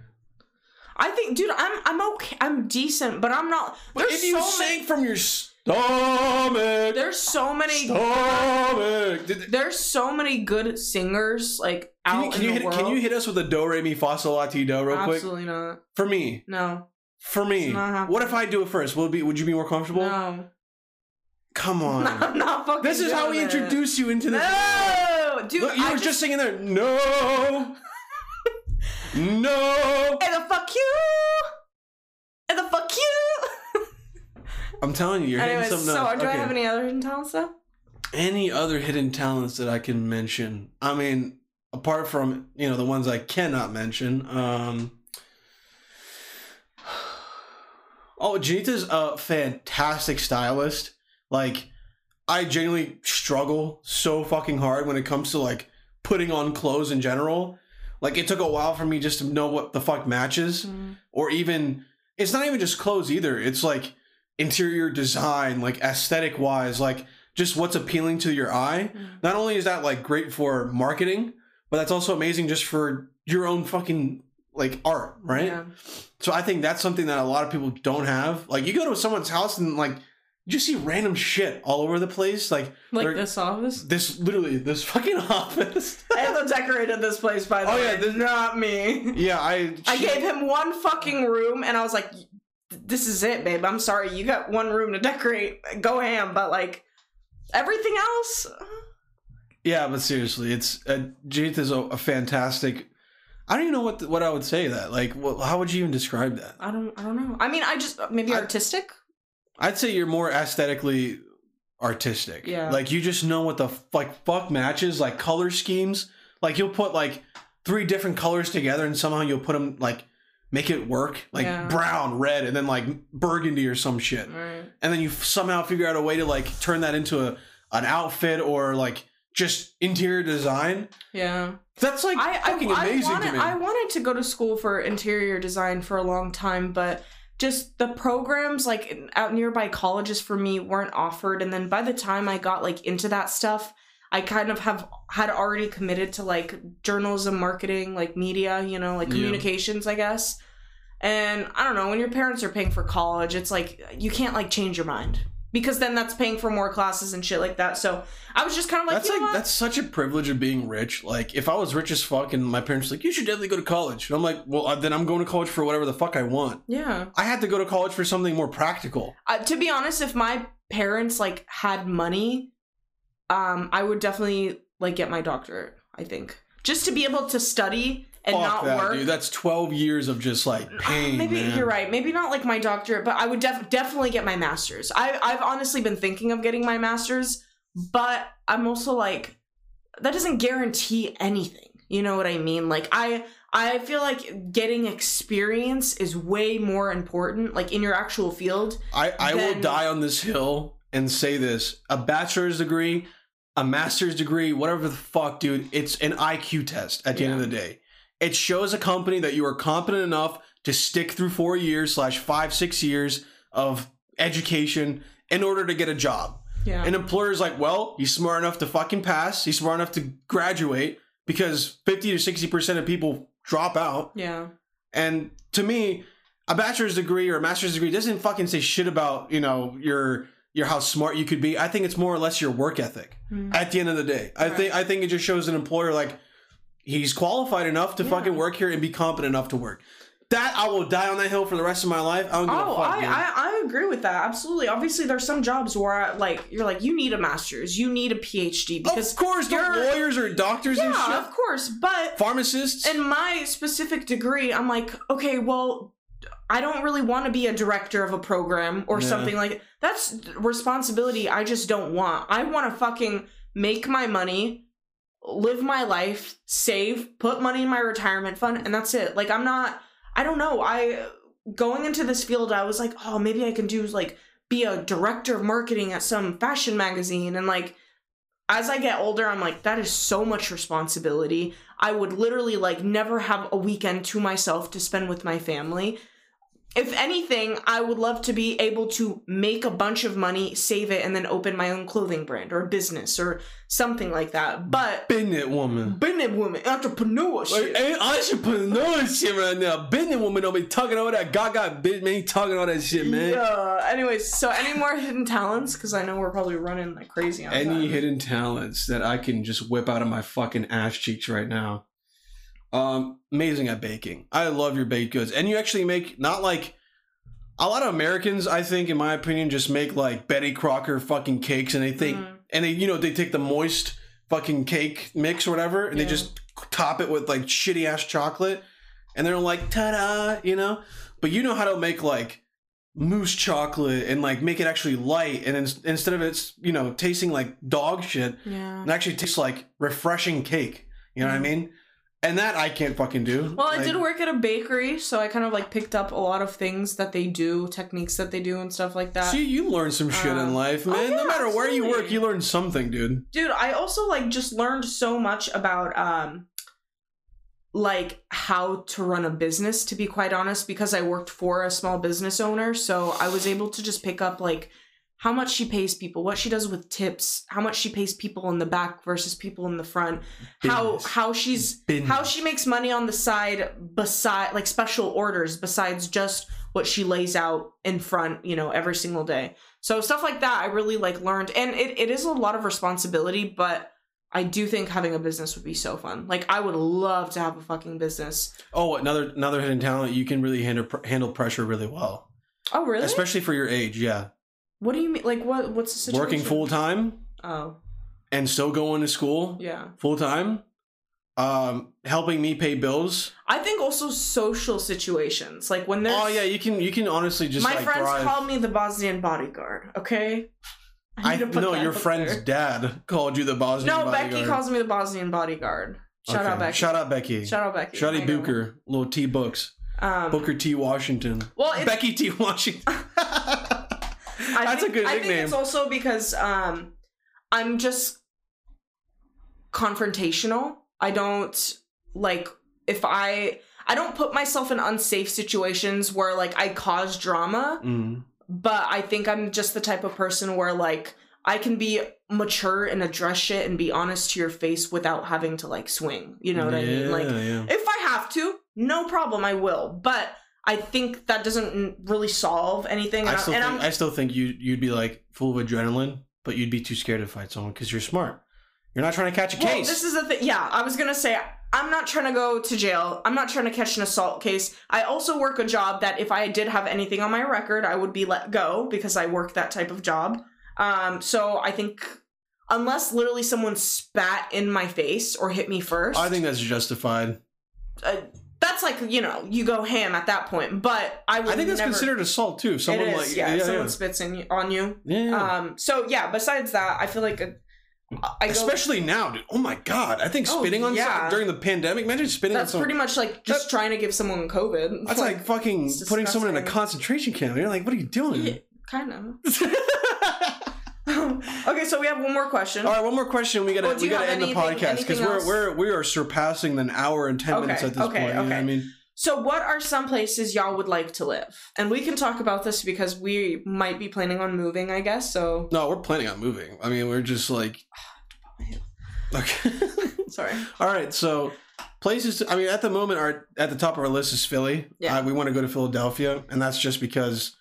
I think, dude, I'm I'm okay. I'm decent, but I'm not. But if you so sing many. from your stomach, There's so many. stomach. Did- There's so many good singers like Can out you, can, in you the hit, world. can you hit us with a do re mi fa sol la ti do real quick Absolutely not. for me? No. For me, It's not happening. what if I do it first? Will it be? Would you be more comfortable? No. Come on. I'm not fucking. this is how we doing it. introduce you into this. No, dude. Look, you I were just, just singing there. No, no. And the fuck you. And the fuck you. I'm telling you, you're Anyways, hitting so something. else. do I Okay. have any other hidden talents though? any other hidden talents that I can mention? I mean, apart from you know the ones I cannot mention. Um, oh, Janita's a fantastic stylist. Like, I genuinely struggle so fucking hard when it comes to like putting on clothes in general. Like, it took a while for me just to know what the fuck matches, or even it's not even just clothes either. It's like interior design, like aesthetic wise, like just what's appealing to your eye. Mm. Not only is that like great for marketing, but that's also amazing just for your own fucking like art, right? Yeah. So I think that's something that a lot of people don't have. Like you go to someone's house and like you just see random shit all over the place. Like Like this office. this literally this fucking office. I have decorated this place by the Oh, way. yeah, this- not me. yeah, I I gave him one fucking room, and I was like, "This is it, babe. I'm sorry, you got one room to decorate. Go ham." But like everything else, Yeah, but seriously, it's uh, is a, a fantastic. I don't even know what the, what I would say that like. Well, how would you even describe that? I don't. I don't know. I mean, I just maybe I- artistic. I'd say you're more aesthetically artistic. Yeah. Like you just know what the f- like fuck matches, like color schemes. Like you'll put like three different colors together and somehow you'll put them like make it work. Like Yeah. brown, red, and then like burgundy or some shit. Right. And then you somehow figure out a way to like turn that into a an outfit or like just interior design. Yeah. That's like I, fucking I, amazing I wanted, to me. I wanted to go to school for interior design for a long time, but just the programs like out nearby colleges for me weren't offered. And then by the time I got like into that stuff, I kind of have had already committed to like journalism, marketing, like media, you know, like Yeah. communications, I guess. And I don't know, when your parents are paying for college, it's like you can't like change your mind because then that's paying for more classes and shit like that. So I was just kind of like, that's like that's such a privilege of being rich. Like if I was rich as fuck and my parents like you should definitely go to college, and I'm like, well, then I'm going to college for whatever the fuck I want. yeah. I had to go to college for something more practical. uh, to be honest, if my parents like had money, um, I would definitely like get my doctorate. I think just to be able to study and fuck not that, work. dude. That's 12 years of just like pain. Maybe man. you're right. Maybe not like my doctorate, but I would def- definitely get my master's. I I've honestly been thinking of getting my master's, but I'm also like that doesn't guarantee anything. You know what I mean? Like I I feel like getting experience is way more important like in your actual field. I, I will die on this hill and say this: a bachelor's degree, a master's degree, whatever the fuck, dude. It's an IQ test. At the end of the day, it shows a company that you are competent enough to stick through four years slash five six years of education in order to get a job. Yeah. An employer's like, well, he's smart enough to fucking pass. He's smart enough to graduate because 50 to 60% of people drop out. yeah. And to me, a bachelor's degree or a master's degree doesn't fucking say shit about, you know, your your how smart you could be. I think it's more or less your work ethic Mm. at the end of the day. I Right. think I think it just shows an employer like he's qualified enough to Yeah. fucking work here and be competent enough to work. That I will die on that hill for the rest of my life. I don't give Oh, a fuck. I. I I agree with that. Absolutely. Obviously, there's some jobs where like you're like you need a master's, you need a PhD because of course, you're- lawyers or doctors and yeah, shit. of course. But Pharmacists. in my specific degree, I'm like, okay, well, I don't really want to be a director of a program or Yeah. something like that's responsibility I just don't want. I want to fucking make my money, live my life, save, put money in my retirement fund, and that's it. Like I'm not I don't know. I going into this field, I was like, oh, maybe I can do like be a director of marketing at some fashion magazine and like as I get older, I'm like, that is so much responsibility. I would literally like never have a weekend to myself to spend with my family. If anything, I would love to be able to make a bunch of money, save it, and then open my own clothing brand or business or something like that. But Business woman. business woman, entrepreneurship. Like, hey, entrepreneur shit right now. Business woman don't be talking all that gaga bitch, man. Talking all that shit, man. Yeah. Anyways, so any more hidden talents? Because I know we're probably running like crazy on Any time. hidden talents that I can just whip out of my fucking ass cheeks right now. Um, amazing at baking. I love your baked goods, and you actually make not like a lot of Americans. I think, in my opinion, just make like Betty Crocker fucking cakes, and they think, Mm. and they you know they take the moist fucking cake mix or whatever, and they just top it with like shitty ass chocolate, and they're like ta da, you know. But you know how to make like mousse chocolate and like make it actually light, and then instead of it's you know tasting like dog shit, Yeah. it actually tastes like refreshing cake. You know what I mean? And that I can't fucking do. Well, I Like, did work at a bakery, so I kind of like picked up a lot of things that they do, techniques that they do, and stuff like that. See, you learn some shit in Uh, life, oh, man. yeah, no matter where you work, you learn something, dude. Dude, I also like just learned so much about um like how to run a business to be quite honest because I worked for a small business owner, so I was able to just pick up like how much she pays people, what she does with tips, how much she pays people in the back versus people in the front, how how she's Business. how she makes money on the side beside like special orders besides just what she lays out in front, you know, every single day. So stuff like that I really like learned and it, it is a lot of responsibility, but I do think having a business would be so fun. Like I would love to have a fucking business. Oh, another another hidden talent. You can really handle handle pressure really well, Oh really? especially for your age. Yeah, what do you mean? Like what? What's the situation? working full time Oh and still going to school yeah. full time, um, helping me pay bills. I think also social situations like when there's. Oh yeah, you can you can honestly just my like friends thrive. call me the Bosnian bodyguard. Okay. I put no, your friend's there. dad called you the Bosnian. Bodyguard. No, bodyguard. Becky calls me the Bosnian bodyguard. Shout Okay. out Becky. Shout out Becky. Shout out Becky. I know. Booker, little T Books, Um, Booker T Washington, Well, Becky T Washington. I That's think, a good I think it's also because um, I'm just confrontational. I don't like if I I don't put myself in unsafe situations where like I cause drama, Mm. but I think I'm just the type of person where like I can be mature and address shit and be honest to your face without having to like swing. You know what I mean? Like yeah. if I have to, no problem, I will. But I think that doesn't really solve anything. I still I, and think I'm I still think you you'd be like full of adrenaline, but you'd be too scared to fight someone because you're smart. You're not trying to catch a well, case. this is the thing. Yeah, I was gonna say I'm not trying to go to jail. I'm not trying to catch an assault case. I also work a job that if I did have anything on my record, I would be let go because I work that type of job. Um, so I think unless literally someone spat in my face or hit me first, I think that's justified. uh, that's like you know you go ham at that point. But I would. I think that's never, considered assault too. Someone is, like yeah, yeah, someone yeah. spits in on you. Yeah. Um. So yeah. Besides that, I feel like a, I go, Especially now, dude. Oh my god! I think Oh, spitting on yeah. someone during the pandemic. Imagine spitting that's on someone. pretty much like just trying to give someone COVID. That's like, fucking putting someone in a concentration camp. You're like, what are you doing? Yeah, kind of. okay, so we have one more question. All right, one more question. We gotta Well, we gotta end the podcast because we're we're we are surpassing an hour and ten Okay, minutes at this okay, point. You know what I mean, So, what are some places y'all would like to live? And we can talk about this because we might be planning on moving, I guess. So, no, we're planning on moving. I mean, we're just like, okay. sorry. All right, so places. I mean, at the moment, our at the top of our list is Philly. Yeah. Uh, we want to go to Philadelphia, and that's just because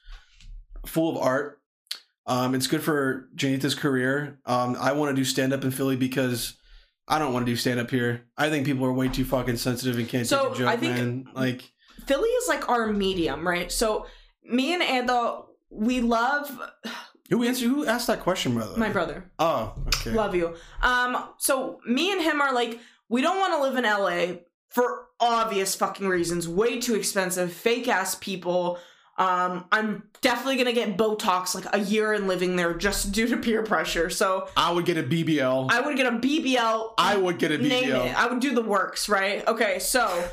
full of art. Um, it's good for Janita's career. Um, I want to do stand up in Philly because I don't want to do stand up here. I think people are way too fucking sensitive and can't So, take a joke, I think- man. Like, Philly is like our medium, right? So, me and Anda, we love who answered? Who asked that question, brother? my brother. Oh, okay. Love you. Um, so me and him are like, we don't want to live in LA for obvious fucking reasons. Way too expensive, fake ass people. Um, I'm definitely gonna get Botox like a year in living there just due to peer pressure. So I would get a BBL. I, would get a BBL. I would get a BBL. I would do the works, right? Okay, so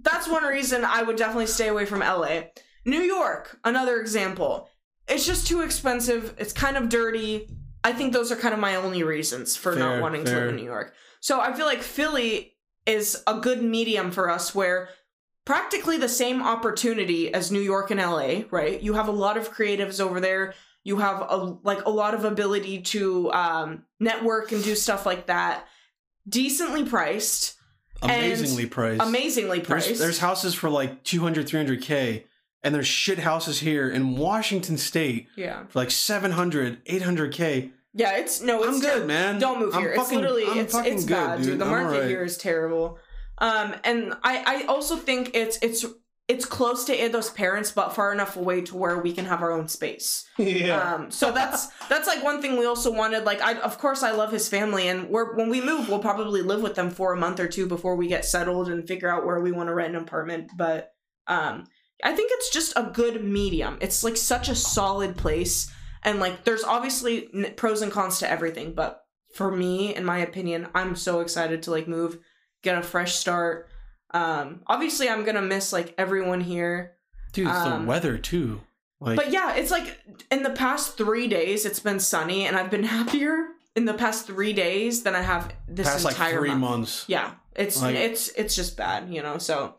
that's one reason I would definitely stay away from LA. New York, another example. It's just too expensive. It's kind of dirty. I think those are kind of my only reasons for Fair, not wanting to live in New York. So I feel like Philly is a good medium for us where practically the same opportunity as New York and LA, right? You have a lot of creatives over there. You have a like a lot of ability to um, network and do stuff like that. Decently priced, Amazingly priced. amazingly priced. There's, there's houses for like 200, 300K, and there's shit houses here in Washington State yeah, for like 700, 800K. yeah. It's no, it's I'm good, ter- man. Don't move I'm here. fucking- it's literally I'm it's it's good, bad, dude. dude. The I'm market alright. here is terrible. Um, and I I also think it's it's it's close to Edo's parents, but far enough away to where we can have our own space. Yeah. Um, so that's that's like one thing we also wanted. Like, I of course I love his family, and we're when we move, we'll probably live with them for a month or two before we get settled and figure out where we want to rent an apartment. But um, I think it's just a good medium. It's like such a solid place, and like there's obviously pros and cons to everything. But for me, in my opinion, I'm so excited to like move, get a fresh start. Um, obviously, I'm gonna miss like everyone here. Dude, it's um, the weather too. Like, But yeah, it's like in the past three days, it's been sunny, and I've been happier in the past three days than I have this past like entire three month. months. Yeah, it's Like- it's it's just bad, you know. So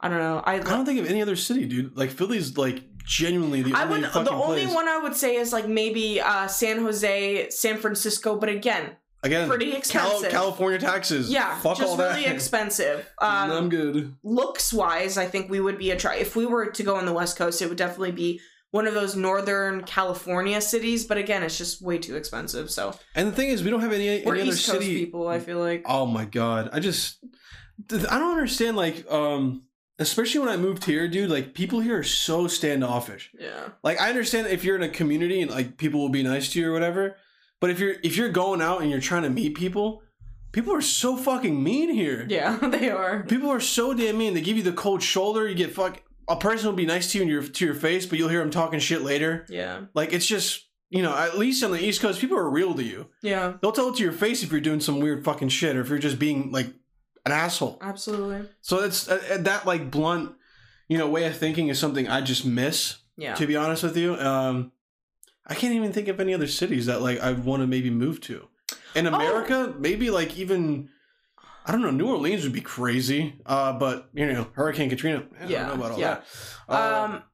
I don't know. I I don't think of any other city, dude. Like Philly's like genuinely the I only would the only place. one I would say is like maybe uh, San Jose, San Francisco, but again, again, pretty Cal- expensive. California taxes. yeah, fuck just all that. really expensive. Um, I'm good. looks wise, I think we would be a try. If we were to go on the West Coast, it would definitely be one of those northern California cities. But again, it's just way too expensive. So And the thing is, we don't have any, any other Coast city. people. I feel like. Oh my god, I just I don't understand. Like, um, especially when I moved here, dude. Like, people here are so standoffish. Yeah. Like, I understand if you're in a community and like people will be nice to you or whatever. But if you're if you're going out and you're trying to meet people, people are so fucking mean here. Yeah, they are. People are so damn mean. They give you the cold shoulder. You get fuck. A person will be nice to you in your to your face, but you'll hear them talking shit later. Yeah. Like it's just you know, at least on the East Coast, people are real to you. Yeah. They'll tell it to your face if you're doing some weird fucking shit or if you're just being like an asshole. Absolutely. So it's uh, uh, that like blunt, you know, way of thinking is something I just miss. Yeah. To be honest with you, um, I can't even think of any other cities that like I want to maybe move to. In Oh. America, maybe like even. I don't know. New Orleans would be crazy, uh, but you know, Hurricane Katrina. I Yeah, don't know about all yeah. that. Uh, Um.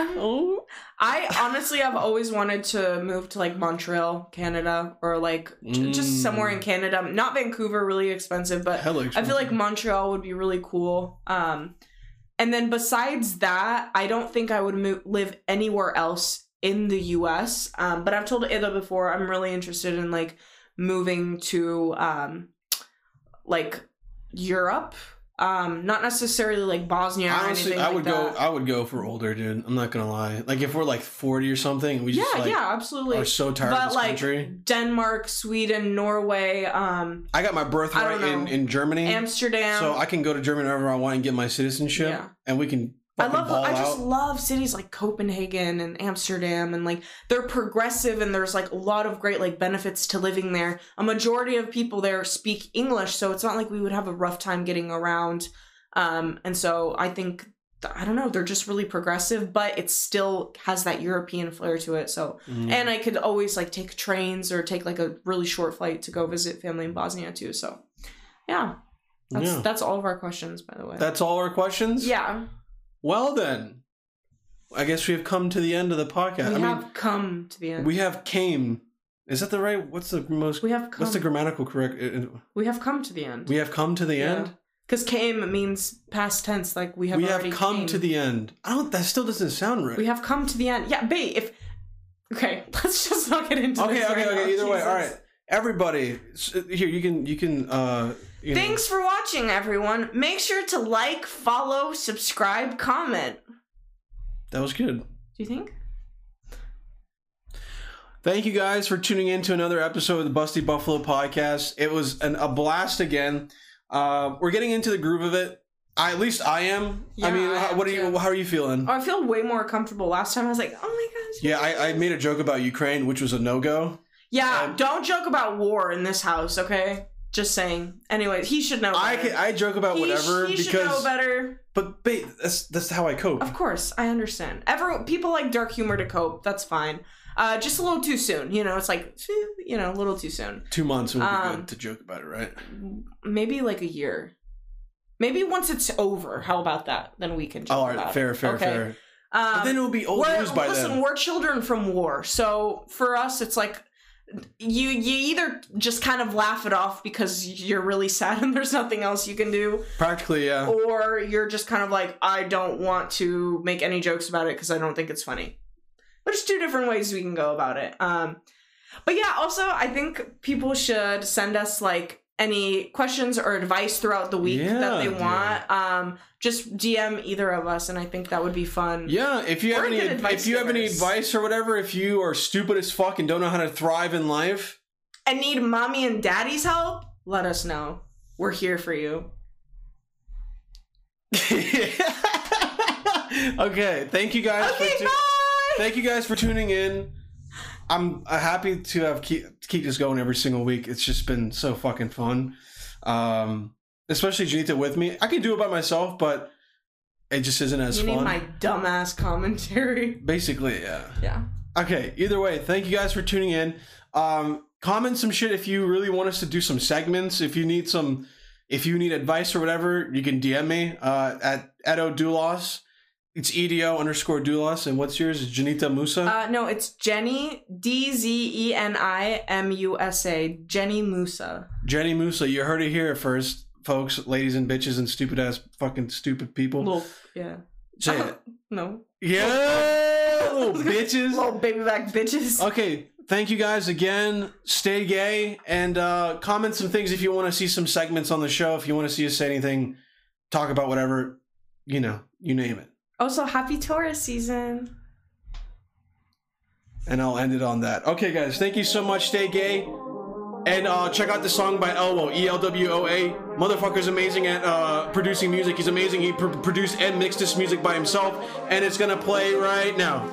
Oh, I honestly have always wanted to move to like Montreal, Canada, or like j- just Mm. somewhere in Canada. Not Vancouver, really expensive, but hella I feel like. Montreal would be really cool. Um, and then besides that, I don't think I would move, live anywhere else in the U.S. Um, but I've told Ida before I'm really interested in like moving to um, like Europe. Um, not necessarily like Bosnia or Honestly, anything I like would that. go. I would go for older, dude. I'm not gonna lie. Like if we're like 40 or something, we yeah, just like yeah, absolutely. are so tired but of this like country. Denmark, Sweden, Norway, um, I got my birthright in in Germany, Amsterdam. so I can go to Germany whenever I want and get my citizenship, Yeah. and we can. I love I just out. love cities like Copenhagen and Amsterdam and like they're progressive and there's like a lot of great like benefits to living there. A majority of people there speak English, so it's not like we would have a rough time getting around. Um and so I think I don't know, they're just really progressive, but it still has that European flair to it. So Mm. and I could always like take trains or take like a really short flight to go visit family in Bosnia too. So yeah. That's Yeah. that's all of our questions by the way. That's all our questions. yeah. Well then, I guess we have come to the end of the podcast. We I have come to the end. we have came. Is that the right? What's the most? We have come. What's the grammatical correct? uh, uh, we have come to the end. We have come to the end. Because came means past tense, like we have. we have come came. to the end. I don't. That still doesn't sound right. We have come to the end. Yeah, bait. If okay, let's just not get into okay, this. okay, right okay. now. Either way, all right. Everybody, here you can you can. uh you know, Thanks for watching, everyone. Make sure to like, follow, subscribe, comment. That was good. Do you think? Thank you guys for tuning in to another episode of the Busty Buffalo podcast. It was an, a blast again. Uh, we're getting into the groove of it. I, at least I am. I mean, I how, what are you? How are you feeling? Oh, I feel way more comfortable. Last time I was like, oh my gosh. Yeah, I, I made a joke about Ukraine, which was a no go. Yeah, Um, don't joke about war in this house, okay? Just saying. Anyway, he should know. I better. can, I joke about he, whatever he should know because, better. but that's that's how I cope. Of course, I understand. Everyone, people like dark humor to cope. That's fine. Uh, just a little too soon. You know, it's like, you know, a little too soon. Two months would be Um, good to joke about it, right? Maybe like a year. Maybe once it's over. How about that? Then we can. Joke all right, about fair, it. fair, Okay. fair. Um, But then it will be old we're, news by listen, then. we're children from war, so for us, it's like you you either just kind of laugh it off because you're really sad and there's nothing else you can do, Practically, yeah. or you're just kind of like I don't want to make any jokes about it because I don't think it's funny. There's two different ways we can go about it. Um, but yeah, also I think people should send us like any questions or advice throughout the week Yeah, that they want. Um, just DM either of us, and I think that would be fun. Yeah, if you have We're any advice if you have any advice or whatever, if you are stupid as fuck and don't know how to thrive in life, and need mommy and daddy's help, let us know. We're here for you. okay, thank you guys. Okay, for tu- bye. thank you guys for tuning in. I'm uh, happy to have keep keep this going every single week. It's just been so fucking fun. Um, especially Janita with me. I can do it by myself, but it just isn't as you fun. need my dumbass commentary. Basically, yeah. Yeah. Okay, either way, thank you guys for tuning in. Um, comment some shit if you really want us to do some segments. If you need some, if you need advice or whatever, you can DM me uh, at Edo Doulos. It's EDO underscore doulas. And what's yours? Is Janita Musa? Uh, no, it's Jenny D Z E N I M U S A. Jenny Musa. Jenny Musa. You heard it here first, folks, ladies and bitches, and stupid ass fucking stupid people. Little, yeah. Say it. No. Yeah, little bitches. Little baby back bitches. Okay, thank you guys again. Stay gay and uh, comment some things if you want to see some segments on the show. If you want to see us say anything, talk about whatever, you know, you name it. Also, happy Taurus season. And I'll end it on that. Okay, guys, thank you so much. Stay gay. And uh, check out the song by Elwo, E L W O A. Motherfucker's amazing at uh, producing music. He's amazing. He pr- produced and mixed this music by himself, and it's gonna play right now.